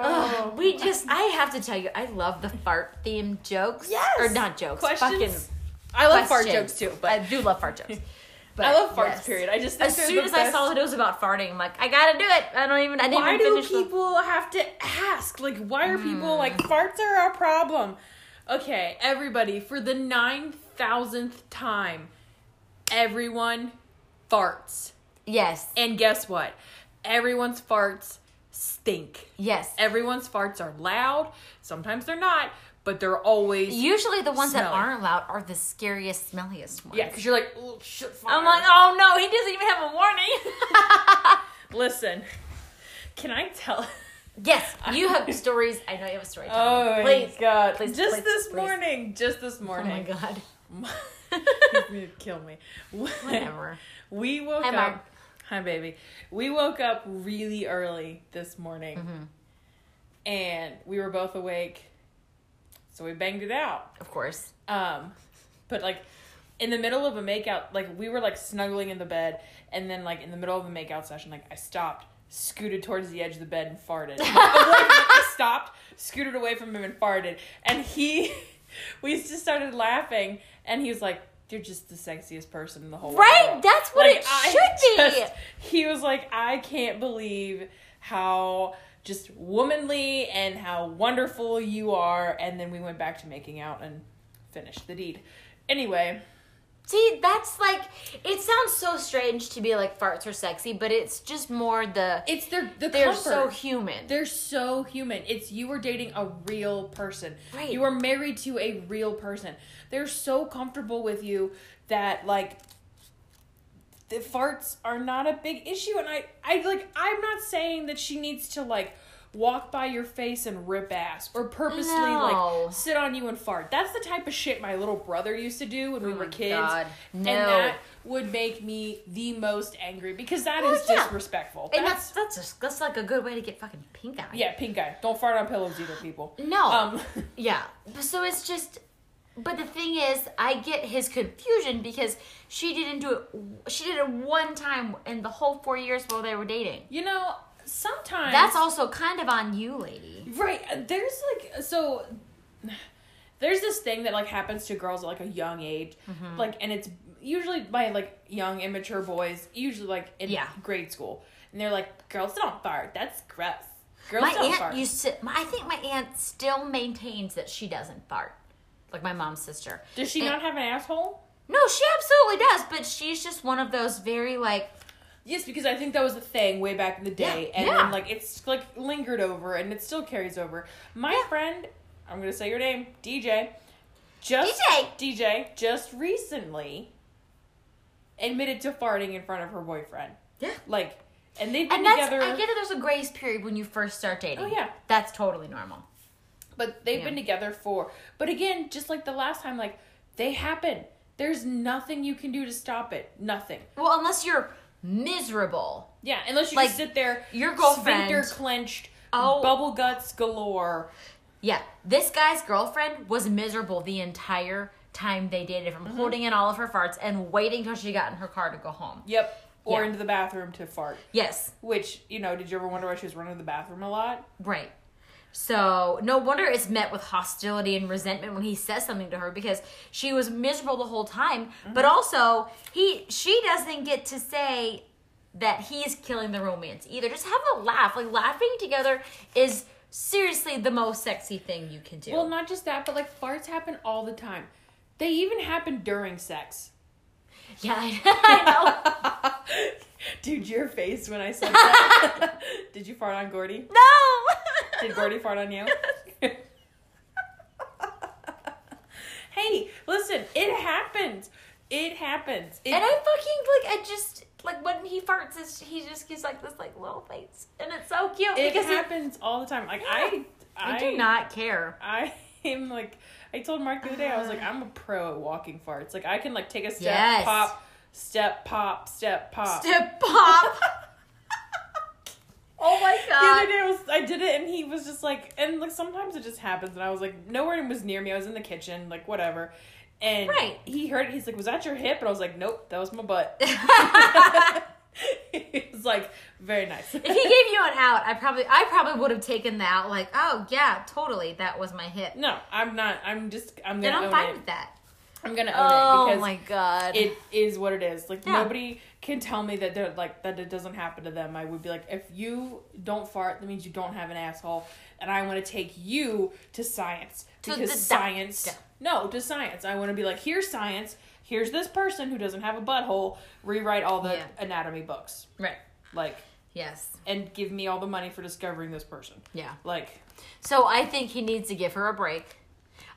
Ugh, we oh. just, I have to tell you, I love the fart themed jokes. Yes. Or not jokes, Questions? fucking I love fart questions. jokes too, but I do love fart jokes. But I love farts. yes. Period. I just As soon as I saw that it was about farting, I'm like, I gotta do it. I don't even. I didn't why even do finish. the- people have to ask? Like, why are people mm. like farts are a problem? Okay, everybody, for the nine thousandth time, everyone farts, Yes. and guess what? Everyone's farts stink. Yes. Everyone's farts are loud. Sometimes they're not, but they're always Usually the ones that aren't loud are the scariest, smelliest ones. yeah. Because you're like, oh shit, fire. I'm like, oh no, he doesn't even have a warning. listen. Can I tell? yes, you have stories. I know you have a story. to tell. Oh please. my god! please, just please, this please. morning, just this morning. Oh my god. Kill me. Whatever. We woke Hi, up. Hi, baby. We woke up really early this morning, Mm-hmm. and we were both awake, so we banged it out. Of course. Um, but like in the middle of a makeout, like we were like snuggling in the bed, and then like in the middle of a makeout session, like I stopped, scooted towards the edge of the bed, and farted. I stopped, scooted away from him, and farted. And he, we just started laughing, and he was like. You're just the sexiest person in the whole Right? world. Right? That's what it I should be. just- he was like, I can't believe how just womanly and how wonderful you are. And then we went back to making out and finished the deed. Anyway, See, that's like it sounds so strange to be like farts are sexy, but it's just more the it's their the they're comfort. so human. They're so human. It's you are dating a real person. Right. You are married to a real person. They're so comfortable with you that like the farts are not a big issue and I I like I'm not saying that she needs to like walk by your face and rip ass or purposely No. like sit on you and fart. That's the type of shit my little brother used to do when we Oh were kids. God. And that would make me the most angry because that is Well, yeah. disrespectful. and that's that's just, that's like a good way to get fucking pink eye. Yeah, pink eye. Don't fart on pillows either, people. No. Um, Yeah. So it's just but the thing is, I get his confusion because she didn't do it she did it one time in the whole 4 years while they were dating. you know, sometimes That's also kind of on you, lady. right. There's like so. There's this thing that like happens to girls at like a young age, Mm-hmm. like, and it's usually by like young immature boys, usually like in Yeah. grade school, and they're like, "Girls don't fart. That's gross. Girls My don't aunt fart." used to my, I think my aunt still maintains that she doesn't fart. Like my mom's sister. Does she and- not have an asshole? No, she absolutely does, but she's just one of those very like Yes, because I think that was a thing way back in the day, Yeah, and yeah. then like it's like lingered over, and it still carries over. My Yeah. friend, I'm gonna say your name, DJ, just DJ. DJ, just recently admitted to farting in front of her boyfriend. Yeah. Like and they've been And together. I get it. There's a grace period when you first start dating. Oh, yeah. that's totally normal. But they've been together for. But again, just like the last time, like they happen. There's nothing you can do to stop it. Nothing. Well, unless you're miserable. Yeah, unless you Like, just sit there, your girlfriend- sphincter clenched, Oh. bubble guts galore. Yeah, this guy's girlfriend was miserable the entire time they dated, from Mm-hmm. holding in all of her farts and waiting till she got in her car to go home. Yep. Or Yeah. into the bathroom to fart. Yes, Which you know, did you ever wonder why she was running to the bathroom a lot? right. So no wonder it's met with hostility and resentment when he says something to her because she was miserable the whole time. Mm-hmm. But also, he she doesn't get to say that he's killing the romance either. Just have a laugh. Like laughing together is seriously the most sexy thing you can do. Well, not just that, but like farts happen all the time. They even happen during sex. yeah, I know. Dude, your face when I said that. Did you fart on Gordy? no. Did Gordy fart on you? hey, listen, it happens. It happens. It, And I fucking like I just like when he farts, it's, he just gives like this like little face, and it's so cute it because he- happens all the time. Like I, I, I do not care. I am like I told Mark the other day I was like uh. I'm a pro at walking farts. Like I can like take a step, Yes. pop, step, pop, step, pop. Step pop. oh my god! The other day I was I did it and he was just like and like sometimes it just happens and I was like no one was near me. I was in the kitchen, like whatever. And Right. he heard it, he's like, Was that your hip? And I was like, Nope, that was my butt. he was like, Very nice. if he gave you an out, I probably I probably would have taken the out like, oh yeah, totally, that was my hip. No, I'm not I'm just I'm gonna I'm own fine it. with that. I'm gonna own Oh it because my god. it is what it is. Like Yeah. nobody can tell me that they're like that it doesn't happen to them. I would be like, if you don't fart, that means you don't have an asshole, and I want to take you to science To because the science. No, to science. I want to be like, here's science. Here's this person who doesn't have a butthole. Rewrite all the Yeah. anatomy books, right. like, Yes. and give me all the money for discovering this person. Yeah. Like, So I think he needs to give her a break.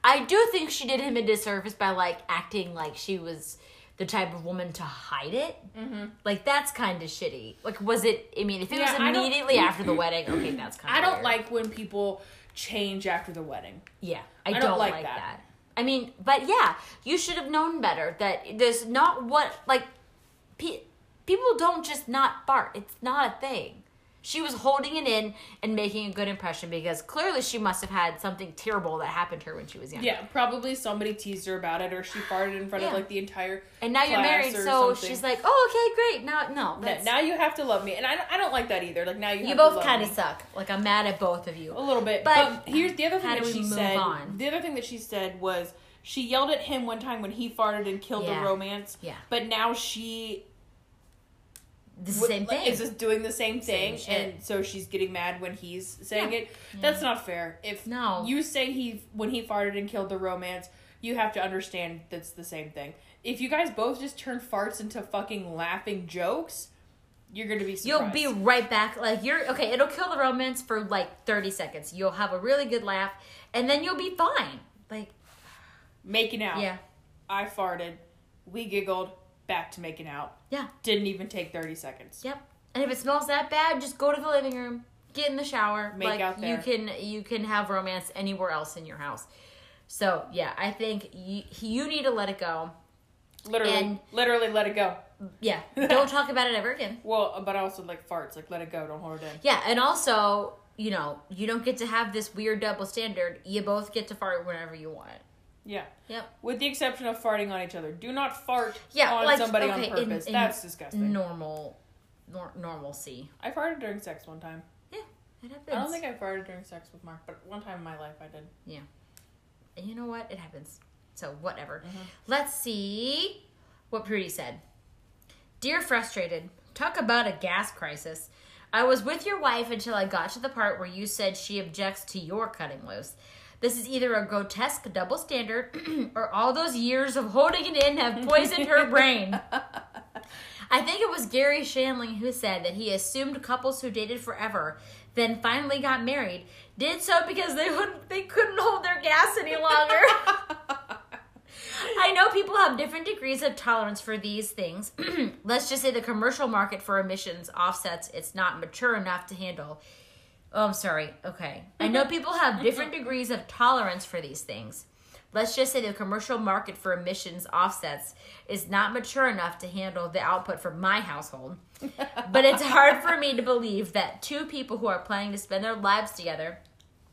I do think she did him a disservice by like acting like she was the type of woman to hide it. Mm-hmm. Like that's kind of shitty. Like was it? I mean, if it Yeah, was immediately after the wedding, okay, that's kind of. I don't like when people change after the wedding. Yeah, I, I don't, don't like, like that. that. I mean, but yeah, you should have known better. That there's not what like pe- people don't just not fart. It's not a thing. She was holding it in and making a good impression because clearly she must have had something terrible that happened to her when she was young. Yeah, probably somebody teased her about it, or she farted in front Yeah. of like the entire. And now you're married, so something. she's like, "Oh, okay, great." Now, no, Now- that's, now you have to love me, and I, I don't like that either. Like now you you both kind of suck. Like I'm mad at both of you. a little bit. But But, here's the other thing that she said. on? The other thing that she said was she yelled at him one time when he farted and killed Yeah. the romance. Yeah. But now she The same thing. is just doing the same thing, Same and so she's getting mad when he's saying Yeah. it. That's mm. not fair. If No. you say he when he farted and killed the romance, you have to understand that's the same thing. If you guys both just turn farts into fucking laughing jokes, you're gonna be You'll be right back. Like you're okay. It'll kill the romance for like 30 seconds. You'll have a really good laugh, and then you'll be fine. Like making out. yeah, I farted. We giggled. Back to making out. yeah, Didn't even take thirty seconds. yep. And if it smells that bad, just go to the living room, get in the shower. Make like out you can you can have romance anywhere else in your house. So yeah, I think you you need to let it go. Literally, And- literally let it go. Yeah, don't talk about it ever again. Well, but I also like farts. Like let it go. Don't hold it in. Yeah, and also, you know, you don't get to have this weird double standard. You both get to fart whenever you want. Yeah. Yep. With the exception of farting on each other. Do not fart Yeah, on like somebody okay, on in- purpose. in That's disgusting. Normal, nor- normalcy. I farted during sex one time. Yeah, it happens. I don't think I farted during sex with Mark, but one time in my life I did. Yeah. And you know what? It happens. So whatever. Mm-hmm. Let's see what Prudy said. Dear frustrated, talk about a gas crisis. I was with your wife until I got to the part where you said she objects to your cutting loose. This is either a grotesque double standard or all those years of holding it in have poisoned her brain. I think it was Garry Shandling who said that he assumed couples who dated forever, then finally got married, did so because they wouldn't, they couldn't hold their gas any longer. I know people have different degrees of tolerance for these things. Let's just say the commercial market for emissions offsets it's not mature enough to handle. Oh, I'm sorry. Okay. I know mm-hmm. people have mm-hmm. different degrees of tolerance for these things. Let's just say the commercial market for emissions offsets is not mature enough to handle the output for my household. but it's hard for me to believe that two people who are planning to spend their lives together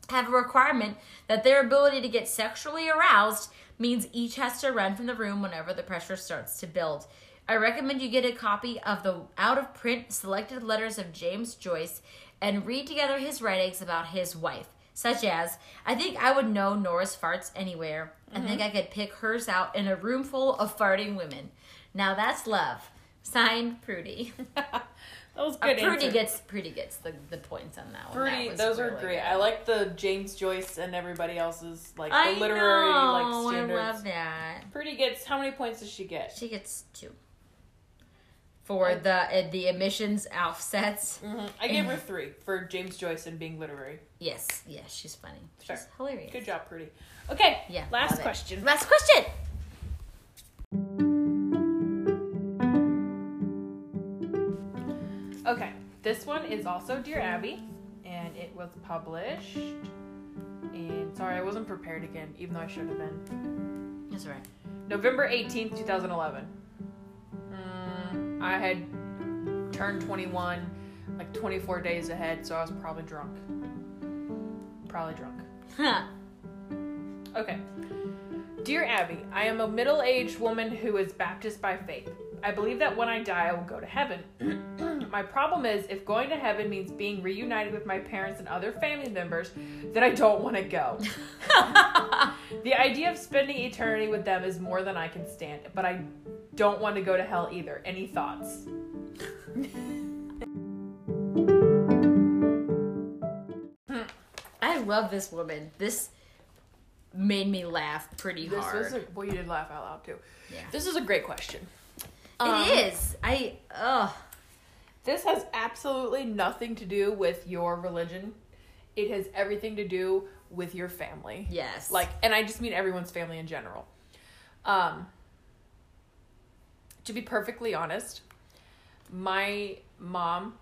have a requirement that their ability to get sexually aroused means each has to run from the room whenever the pressure starts to build. I recommend you get a copy of the out of print selected letters of James Joyce and read together his writings about his wife, such as I think I would know Nora's farts anywhere. I think I could pick hers out in a room full of farting women. Now that's love. Signed, Prudy. That was Uh, good. Prudy answer. gets Prudy gets the, the points on that one. Prudy, those are great. good. I like the James Joyce and everybody else's like the I literary know, like standards. I love that. Prudy gets how many points does she get? She gets two for the uh, the emissions offsets. hmm I gave her three for James Joyce and being literary. Yes, yes, she's funny. She's Sure. hilarious. Good job, Prudy. Okay, Yeah. Last love it. question. Last question. Okay, this one is also Dear Abby, and it was published. And sorry, I wasn't prepared again, even though I should have been. That's right. November 18th, 2011. Mm, I had turned 21 like 24 days ahead, so I was probably drunk. Probably drunk. Huh. Okay. Dear Abby, I am a middle aged woman who is Baptist by faith. I believe that when I die, I will go to heaven. my problem is, if going to heaven means being reunited with my parents and other family members, then I don't want to go. the idea of spending eternity with them is more than I can stand, but I don't want to go to hell either. Any thoughts? I love this woman. This made me laugh pretty This hard. a, well, you did laugh out loud too. Yeah. This is a great question. It Um, is. I ugh. This has absolutely nothing to do with your religion. It has everything to do with your family. Yes. Like, and I just mean everyone's family in general. Um, to be perfectly honest, my mom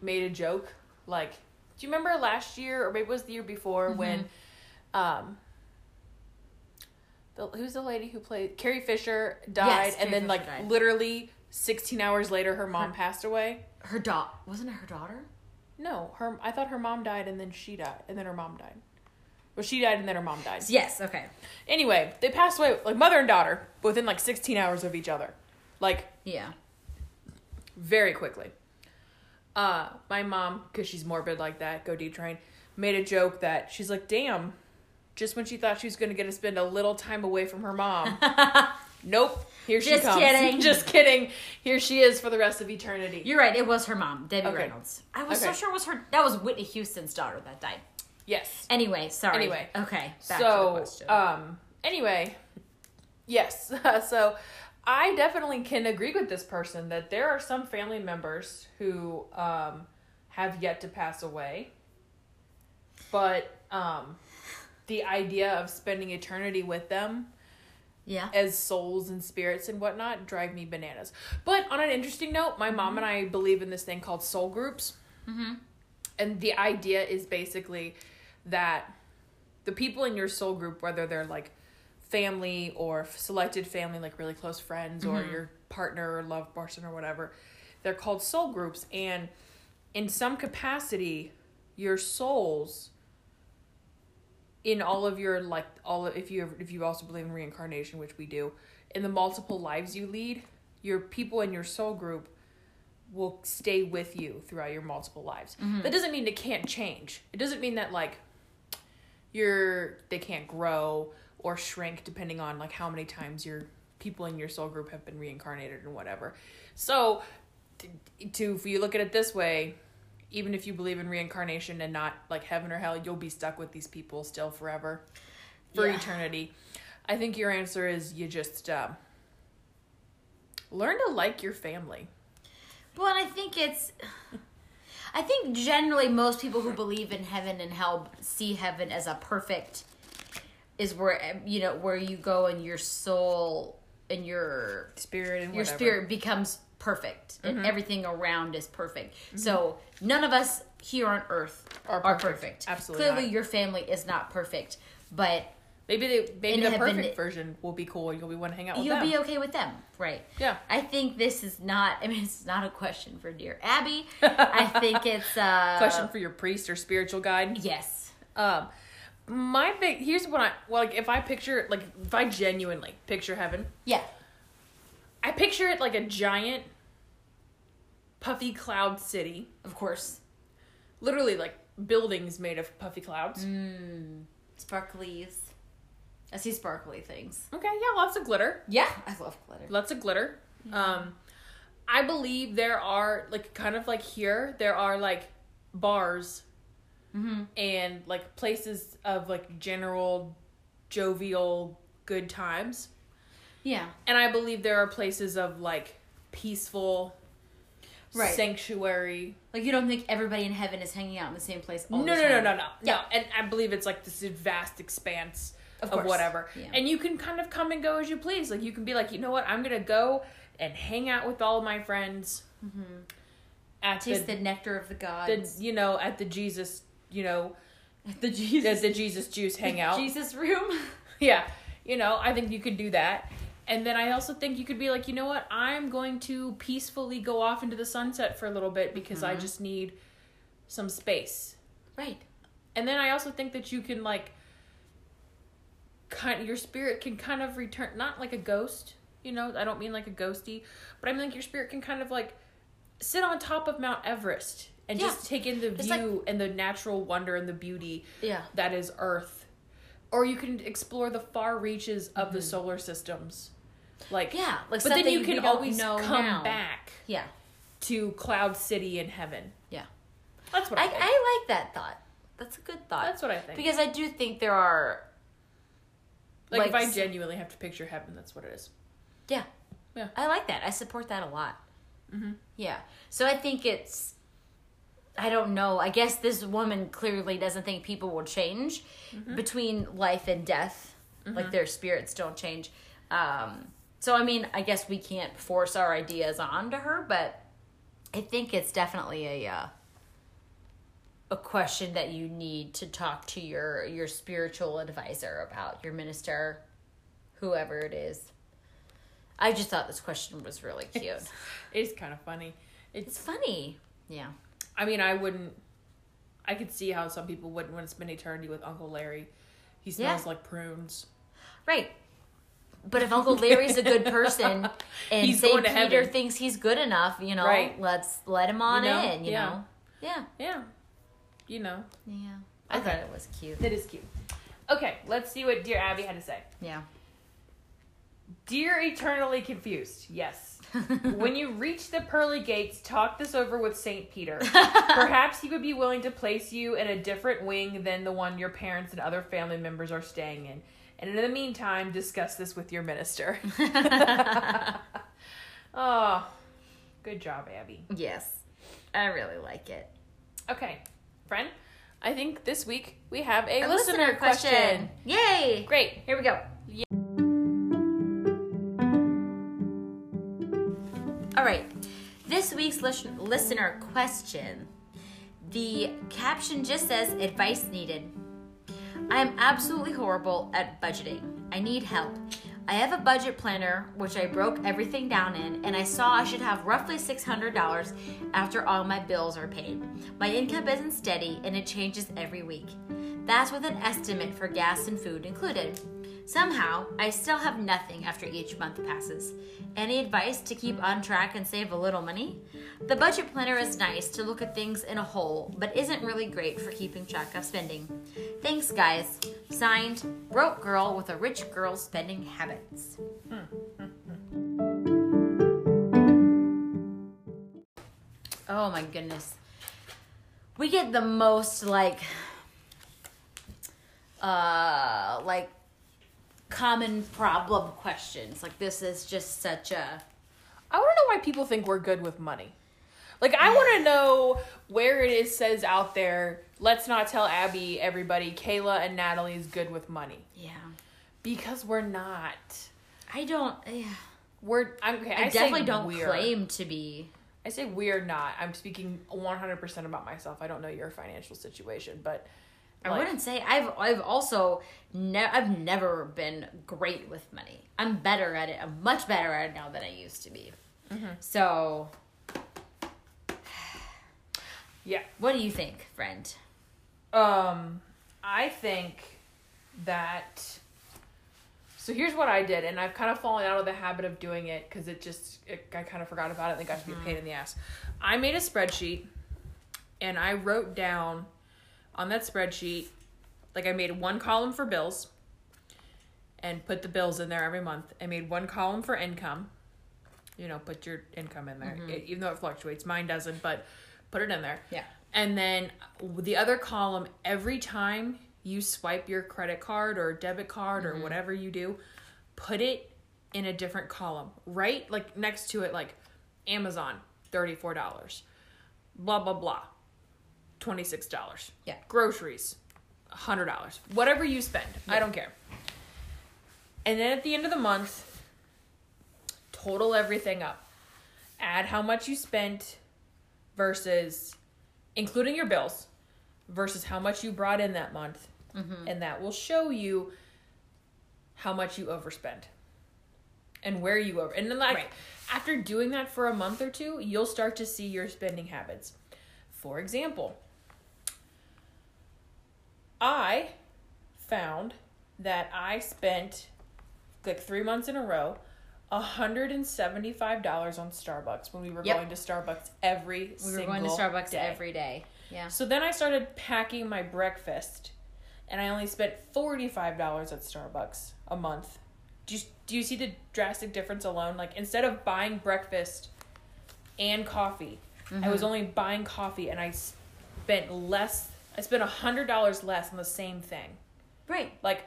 made a joke. Like, do you remember last year, or maybe it was the year before, when, um, the, who's the lady who played Carrie Fisher died, Yes, and Carrie then Fisher like died. literally sixteen hours later, her mom passed away. Her daughter wasn't it her daughter? No, her. I thought her mom died, and then she died, and then her mom died. Well, she died, and then her mom died. Yes. Okay. Anyway, they passed away like mother and daughter within like 16 hours of each other. Like Yeah. very quickly. Uh, my mom, because she's morbid like that, go D train, made a joke that she's like, damn, just when she thought she was going to get to spend a little time away from her mom. nope. Here she Just comes. kidding. just kidding. Here she is for the rest of eternity. You're right. It was her mom, Debbie Okay. Reynolds. I was so Okay. sure it was her. That was Whitney Houston's daughter that died. yes. Anyway, sorry. Anyway. Okay. Back to the so question. um anyway yes so i definitely can agree with this person that there are some family members who um have yet to pass away but um the idea of spending eternity with them yeah. as souls and spirits and whatnot drive me bananas. But on an interesting note, my mom and I believe in this thing called soul groups. Mm-hmm. And the idea is basically that the people in your soul group, whether they're like family or selected family, like really close friends or your partner or love person or whatever, they're called soul groups. And in some capacity, your souls in all of your like all of, if you if you also believe in reincarnation which we do in the multiple lives you lead your people in your soul group will stay with you throughout your multiple lives. Mm-hmm. That doesn't mean it can't change. It doesn't mean that like you're they can't grow or shrink depending on like how many times your people in your soul group have been reincarnated and whatever. So to, to if you look at it this way even if you believe in reincarnation and not like heaven or hell, you'll be stuck with these people still forever, for Yeah. eternity. I think your answer is you just um, learn to like your family. Well, and I think it's. I think generally most people who believe in heaven and hell see heaven as a perfect. is where you know where you go and your soul and your Spirit and your whatever. spirit becomes perfect Mm-hmm. and everything around is perfect. So none of us here on earth Are are, perfect. perfect. Absolutely Clearly not. your family is not perfect, but Maybe they, maybe the perfect version will be cool. You'll be want to hang out with you'll them. be okay with them, right? Yeah. I think this is not. I mean, it's not a question for dear Abby. I think it's a Question for your priest or spiritual guide. Yes. Um, my big here's what I well, like. If I picture like if I genuinely picture heaven, Yeah. I picture it like a giant, puffy cloud city. Of course. Literally like buildings made of puffy clouds. Mm. Sparklies. I see sparkly things. Okay, yeah, lots of glitter. Yeah, I love glitter. Lots of glitter. Um, I believe there are like kind of like here there are like bars Mm-hmm. and like places of like general jovial good times. Yeah. And I believe there are places of like peaceful Right. sanctuary. Like you don't think everybody in heaven is hanging out in the same place all No, the no, no, time? no, no, Yeah. no. And I believe it's like this vast expanse Of of, whatever. Yeah. And you can kind of come and go as you please. Like you can be like, you know what, I'm gonna go and hang out with all of my friends at Mm-hmm. Taste the, the nectar of the the gods. you know at the Jesus you know The, the, Jesus. the Jesus juice hangout. Jesus room. Yeah, you know, I think you could do that. And then I also think you could be like, you know what? I'm going to peacefully go off into the sunset for a little bit because I just need some space. right. And then I also think that you can like kind your spirit can kind of return not like a ghost, you know, I don't mean like a ghosty, but I mean like your spirit can kind of like sit on top of Mount Everest and Yeah. just take in the It's view and the natural wonder and the beauty Yeah. that is Earth. Or you can explore the far reaches of Mm-hmm. the solar systems. Like Yeah. Like but then you can always know come now. back Yeah. to Cloud City in heaven. Yeah. That's what I, I. I like that thought. That's a good thought. That's what I think. because I do think there are like, if like I s- genuinely have to picture heaven, that's what it is. Yeah. Yeah. I like that. I support that a lot. Mhm. Yeah. So I think it's. I don't know. I guess this woman clearly doesn't think people will change Mm-hmm. between life and death. Like their spirits don't change. Um, so I mean, I guess we can't force our ideas onto her, but I think it's definitely a uh, a question that you need to talk to your your spiritual advisor about, your minister, whoever it is. I just thought this question was really cute. It's kind of funny. It's. It's funny. Yeah. I mean, I wouldn't. I could see how some people wouldn't want to spend eternity with Uncle Larry. He smells Yeah. like prunes. Right. But if Uncle Larry's a good person and He's St. Peter heaven. thinks he's good enough, you know, Right. let's let him on You know? in, you Yeah. know? Yeah. Yeah, you know Yeah. I Okay. thought it was cute. It is cute. Okay, let's see what dear Abby had to say. Yeah. Dear eternally confused, yes. when you reach the pearly gates, talk this over with Saint Peter. Perhaps he would be willing to place you in a different wing than the one your parents and other family members are staying in. And in the meantime, discuss this with your minister. oh, good job, Abby. yes. I really like it. Okay, friend, I think this week we have a, A listener, question. Yay! Great. Here we go. Yeah. All right. This week's listener question. The caption just says advice needed. I am absolutely horrible at budgeting. I need help. I have a budget planner, which I broke everything down in, and I saw I should have roughly $600 after all my bills are paid. My income isn't steady and it changes every week. That's with an estimate for gas and food included. Somehow, I still have nothing after each month passes. Any advice to keep on track and save a little money? The budget planner is nice to look at things in a whole, but isn't really great for keeping track of spending. Thanks, guys. Signed, Broke Girl with a Rich Girl Spending Habits. Oh my goodness. We get the most like uh like common problem questions. Like this is just such a I want to know why people think we're good with money. Like I want to know where it is says out there. Let's not tell Abby, everybody. Kayla and Natalie is good with money Yeah. because we're not. I don't. Yeah. We're I'm okay. I, I, definitely don't we're. claim to be. I say we're not. I'm speaking 100 percent about myself. I don't know your financial situation, but I like, wouldn't say I've. I've also. Ne- I've never been great with money. I'm better at it. I'm much better at it now than I used to be. Mm-hmm. So, Yeah. what do you think, friend? Um, I think that. So here's what I did, and I've kind of fallen out of the habit of doing it because it just it, I kind of forgot about it and it got to be a pain in the ass. I made a spreadsheet, and I wrote down on that spreadsheet, like I made one column for bills, and put the bills in there every month. I made one column for income. You know, put your income in there, mm-hmm. It- even though it fluctuates. Mine doesn't, but put it in there. Yeah. And then the other column, every time you swipe your credit card or debit card or mm-hmm. whatever you do, put it in a different column. Right like next to it, like Amazon, $34. Blah, blah, blah. $26. Yeah. Groceries, $100. Whatever you spend, I don't care. And then at the end of the month, total everything up. Add how much you spent versus including your bills versus how much you brought in that month. Mm-hmm. And that will show you how much you overspend and where you over. And then, like, Right. after doing that for a month or two, you'll start to see your spending habits. For example, I found that I spent like three months in a row $175 on Starbucks when we were Yep. going to Starbucks every We were going to Starbucks day. every day. Yeah. So then I started packing my breakfast, and I only spent forty five dollars at Starbucks a month. Do you, do you see the drastic difference alone? Like instead of buying breakfast and coffee, I Mm-hmm. was only buying coffee, and I spent less. I spent a hundred dollars less on the same thing. Right. Like,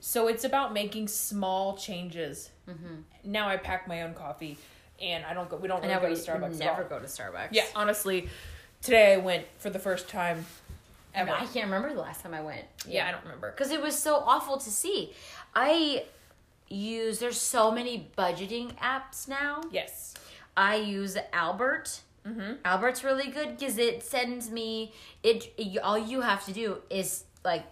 so it's about making small changes. Mm-hmm. Now I pack my own coffee, and I don't go. We don't really go to Starbucks. never go to Starbucks. Yeah, honestly, today I went for the first time ever. I can't remember the last time I went. Yeah, I don't remember. because it was so awful to see. I use there's so many budgeting apps now. Yes. I use Albert. Mm-hmm. Albert's really good because it sends me it, it- All you have to do is like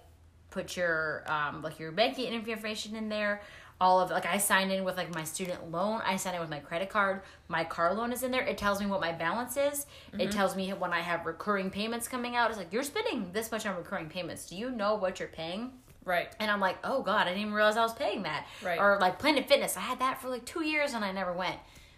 put your um like your banking information in there. All of like I signed in with like my student loan. I signed in with my credit card. My car loan is in there. It tells me what my balance is. It Mm-hmm. tells me when I have recurring payments coming out. It's like you're spending this much on recurring payments. Do you know what you're paying? Right. And I'm like, oh god, I didn't even realize I was paying that. Right. Or like Planet Fitness, I had that for like two years and I never went.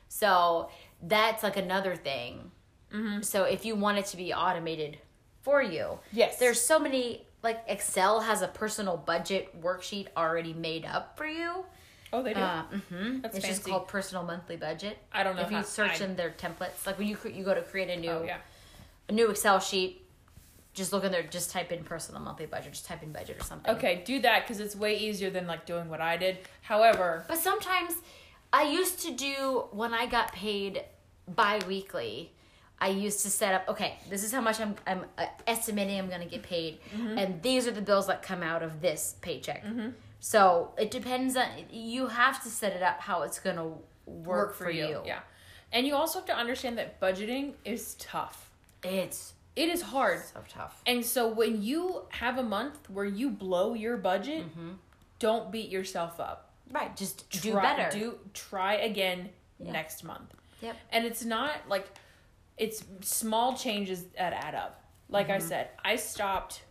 So that's like another thing. Mm-hmm. So if you want it to be automated for you, Yes. there's so many like Excel has a personal budget worksheet already made up for you. Oh, they do. Uh, hmm That's it's just called personal monthly budget. I don't know If you search I- in their templates, like when you you go to create a new oh yeah. a new Excel sheet, just look in there, just type in personal monthly budget, just type in budget or something. Okay, do that because it's way easier than like doing what I did. However, But sometimes I used to do when I got paid bi-weekly, I used to set up, okay, this is how much I'm I'm uh, estimating I'm going to get paid mm-hmm. and these are the bills that come out of this paycheck. Mm-hmm. So, it depends on you have to set it up how it's going to work, for, you. Yeah. And you also have to understand that budgeting is tough. It's It is hard. so tough. And so when you have a month where you blow your budget, mm-hmm. don't beat yourself up. Right, just do better. Do try again Yeah. next month. Yep. And it's not like it's small changes that add up. Like Mm-hmm. I said, I stopped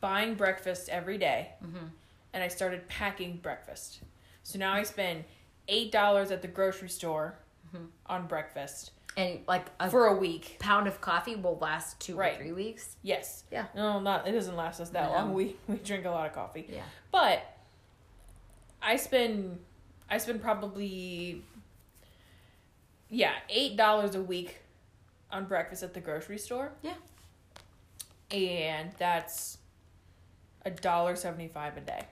buying breakfast every day, Mm-hmm. and I started packing breakfast. So now I spend eight dollars at the grocery store Mm-hmm. on breakfast and like a for a week. pound of coffee will last 2 Right. or 3 weeks. Yes. Yeah. No, not it doesn't last us that No. long. We we drink a lot of coffee. Yeah. But I spend I spend probably yeah, eight dollars a week on breakfast at the grocery store. Yeah. And that's a dollar seventy five a day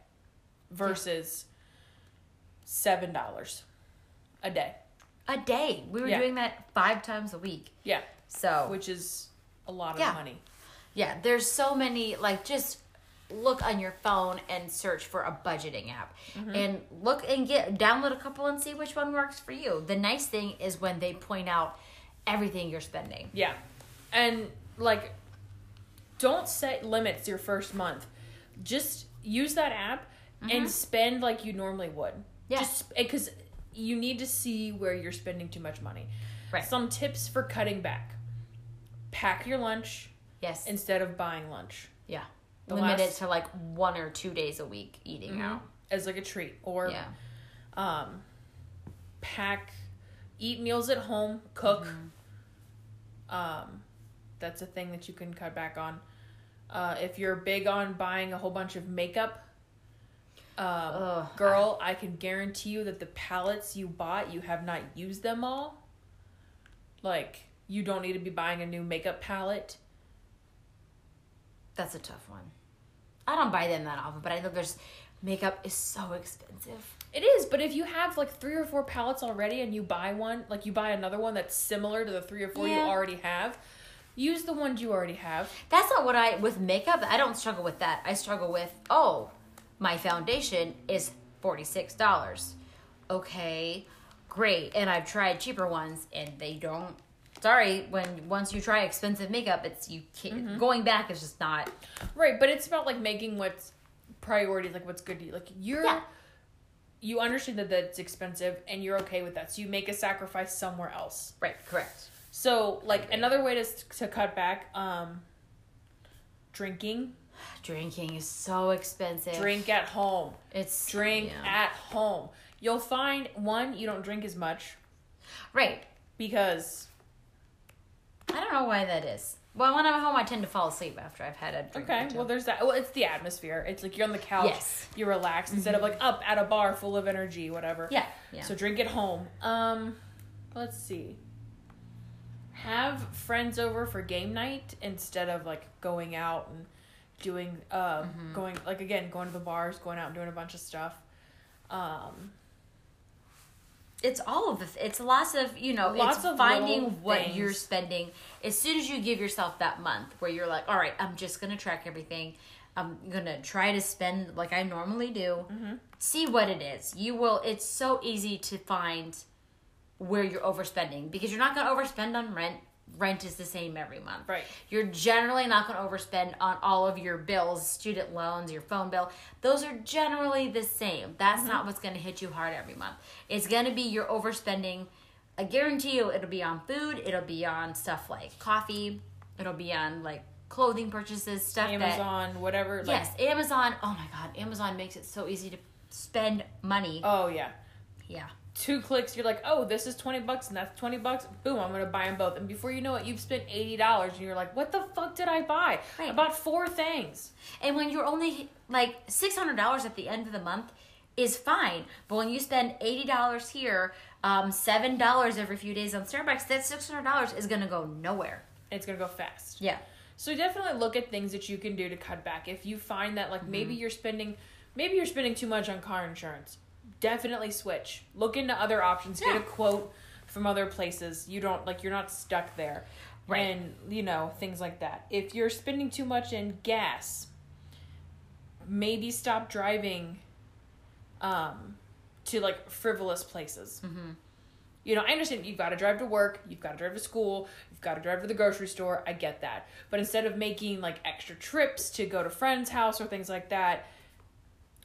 versus seven dollars a day. A day. We were Yeah. doing that 5 times a week. Yeah. So which is a lot of Yeah. money. Yeah, there's so many like just look on your phone and search for a budgeting app mm-hmm. and look and get download a couple and see which one works for you. The nice thing is when they point out everything you're spending. Yeah. And like don't set limits your first month. Just use that app and mm-hmm. spend like you normally would. Yeah. Just because eh, you need to see where you're spending too much money. Right. Some tips for cutting back. Pack your lunch Yes. instead of buying lunch yeah. The Limit it last- to like one or two days a week eating out. as like a treat or Yeah. um pack eat meals at home cook um that's a thing that you can cut back on uh if you're big on buying a whole bunch of makeup um Ugh. girl i can guarantee you that the palettes you bought you have not used them all like you don't need to be buying a new makeup palette That's a tough one. I don't buy them that often, but I know there's makeup is so expensive. It is, but if you have like three or four palettes already and you buy one, like you buy another one that's similar to the three or four you already have, use the ones you already have. That's not what I with makeup. I don't struggle with that. I struggle with oh, my foundation is forty six dollars. Okay, great. And I've tried cheaper ones, and they don't. Sorry, when once you try expensive makeup, it's you can't, going back is just not. Right, but it's about like making what's priorities, like what's good to you. Like you're Yeah. you understand that that's expensive and you're okay with that. So you make a sacrifice somewhere else. Right, correct. So like another way to to cut back um drinking, Drinking is so expensive. drink at home. It's Drink yeah. at home. You'll find one you don't drink as much right. because I don't know why that is. Well, when I'm home, I tend to fall asleep after I've had a drink. Okay, well, there's that. Well, it's the atmosphere. It's like you're on the couch, Yes. you relax instead of like up at a bar full of energy, whatever. yeah, yeah. So drink at home. Um, let's see. Have friends over for game night instead of like going out and doing um Mm-hmm. going like again going to the bars, going out and doing a bunch of stuff. Um, it's all of the th- it's lots of you know Lots it's of finding what things. you're spending. As soon as you give yourself that month where you're like all right i'm just gonna track everything. I'm gonna try to spend like i normally do. Mm-hmm. see what it is. You will it's so easy to find where you're overspending because you're not gonna overspend on rent rent is the same every month. Right. you're generally not going to overspend on all of your bills student loans your phone bill. Those are generally the same. That's mm-hmm. not what's going to hit you hard every month. It's going to be your overspending. I guarantee you it'll be on food it'll be on stuff like coffee it'll be on like clothing purchases stuff that Amazon, whatever. Like, yes amazon oh my god amazon makes it so easy to spend money. Oh yeah. yeah Two clicks, you're like, oh, this is twenty bucks and that's twenty bucks. Boom, I'm gonna buy them both. And before you know it, you've spent eighty dollars, and you're like, what the fuck did I buy? Right. I bought four things. And when you're only like six hundred dollars at the end of the month is fine, but when you spend eighty dollars here, um, seven dollars every few days on Starbucks, that six hundred dollars is gonna go nowhere. It's gonna go fast. Yeah, So definitely look at things that you can do to cut back. If you find that like maybe Mm-hmm. you're spending maybe you're spending too much on car insurance, definitely switch. Look into other options. Get a quote from other places. You don't like you're not stuck there. Right. And you know, things like that. If you're spending too much in gas, maybe stop driving um to like frivolous places. Mm-hmm. You know, I understand you've got to drive to work, you've got to drive to school, you've got to drive to the grocery store. I get that. But instead of making like extra trips to go to friends' house or things like that,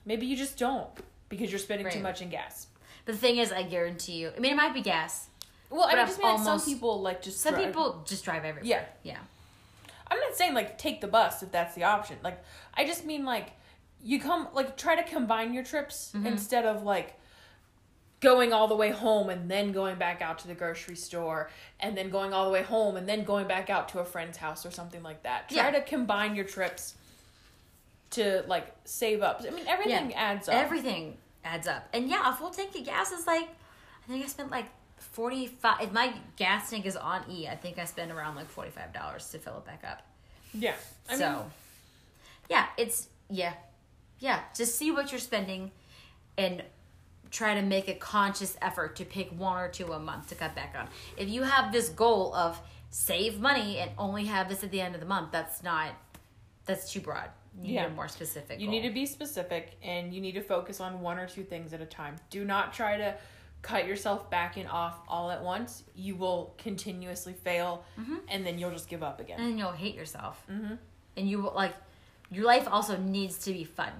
maybe you just don't because you're spending too much in gas. but the thing is, I guarantee you. I mean, it might be gas. Well, I mean, just mean some people like just Some drive. people just drive everywhere. Yeah. yeah, I'm not saying like take the bus if that's the option. Like I just mean like you come like try to combine your trips Mm-hmm. instead of like going all the way home and then going back out to the grocery store and then going all the way home and then going back out to a friend's house or something like that. Try Yeah. to combine your trips to like save up. I mean everything adds up. Everything adds up, and yeah, a full tank of gas is like, I think I spent like forty five. If my gas tank is on E, I think I spend around like forty five dollars to fill it back up. yeah. I so, mean yeah, it's yeah, yeah. Just see what you're spending, and try to make a conscious effort to pick one or two a month to cut back on. If you have this goal of save money and only have this at the end of the month. That's not. That's too broad. You Yeah. need more specific. You goal. need to be specific and you need to focus on one or two things at a time. Do not try to cut yourself back and off all at once. You will continuously fail Mm-hmm. and then you'll just give up again. and you'll hate yourself. Mhm. And you will like your life also needs to be fun,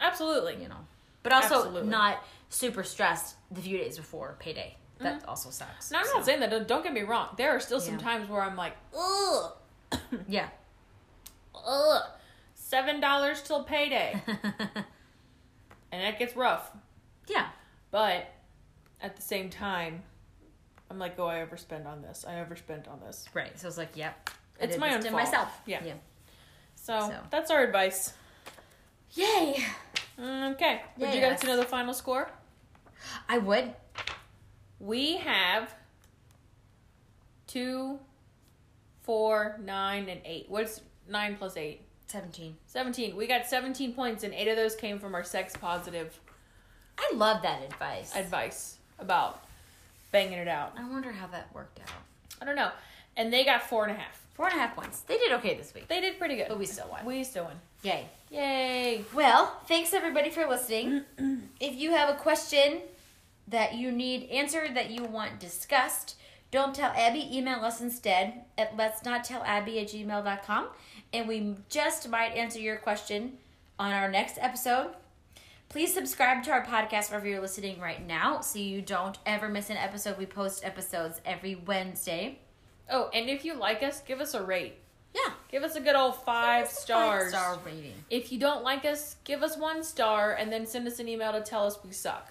Absolutely. you know, but also Absolutely. not super stressed the few days before payday. That also sucks. Now, I'm So, not saying that. Don't- Don't get me wrong. There are still some times where I'm like, ugh, Yeah. ugh, seven dollars till payday, and that gets rough. yeah. But at the same time, I'm like, oh, I overspend on this. I overspent on this. Right. So it's like, yep. I It's my own fault. myself. Yeah. Yeah. So, So. that's our advice. Yay. Okay. Would you guys know the final score? I would. We have two, four, nine, and eight. What's nine plus eight? 17. 17. We got 17 points, and eight of those came from our sex positive I love that advice. advice about banging it out. I wonder how that worked out. I don't know. And they got four and a half. Four and a half points. They did okay this week. They did pretty good. But we still won. We still won. Yay. Yay. Well, thanks everybody for listening. if you have a question that you need answered, that you want discussed, don't tell Abby. Email us instead at let's not tell Abby at gmail.com. And we just might answer your question on our next episode. Please subscribe to our podcast wherever you're listening right now so you don't ever miss an episode. We post episodes every Wednesday. Oh, and if you like us, give us a rate. Yeah. Give us a good old five stars. Five star rating. If you don't like us, give us one star and then send us an email to tell us we suck.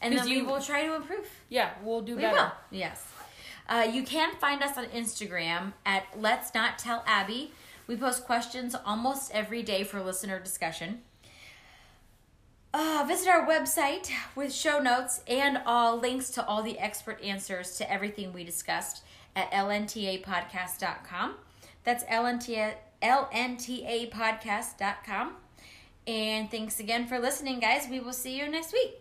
And then 'Cause we you- will try to improve. Yeah, we'll do We better. will. Yes. Uh, you can find us on Instagram at Let's Not Tell Abby. We post questions almost every day for listener discussion. Uh, visit our website with show notes and all links to all the expert answers to everything we discussed at lntapodcast.com. That's LNTA, lntapodcast.com. And thanks again for listening, guys. We will see you next week.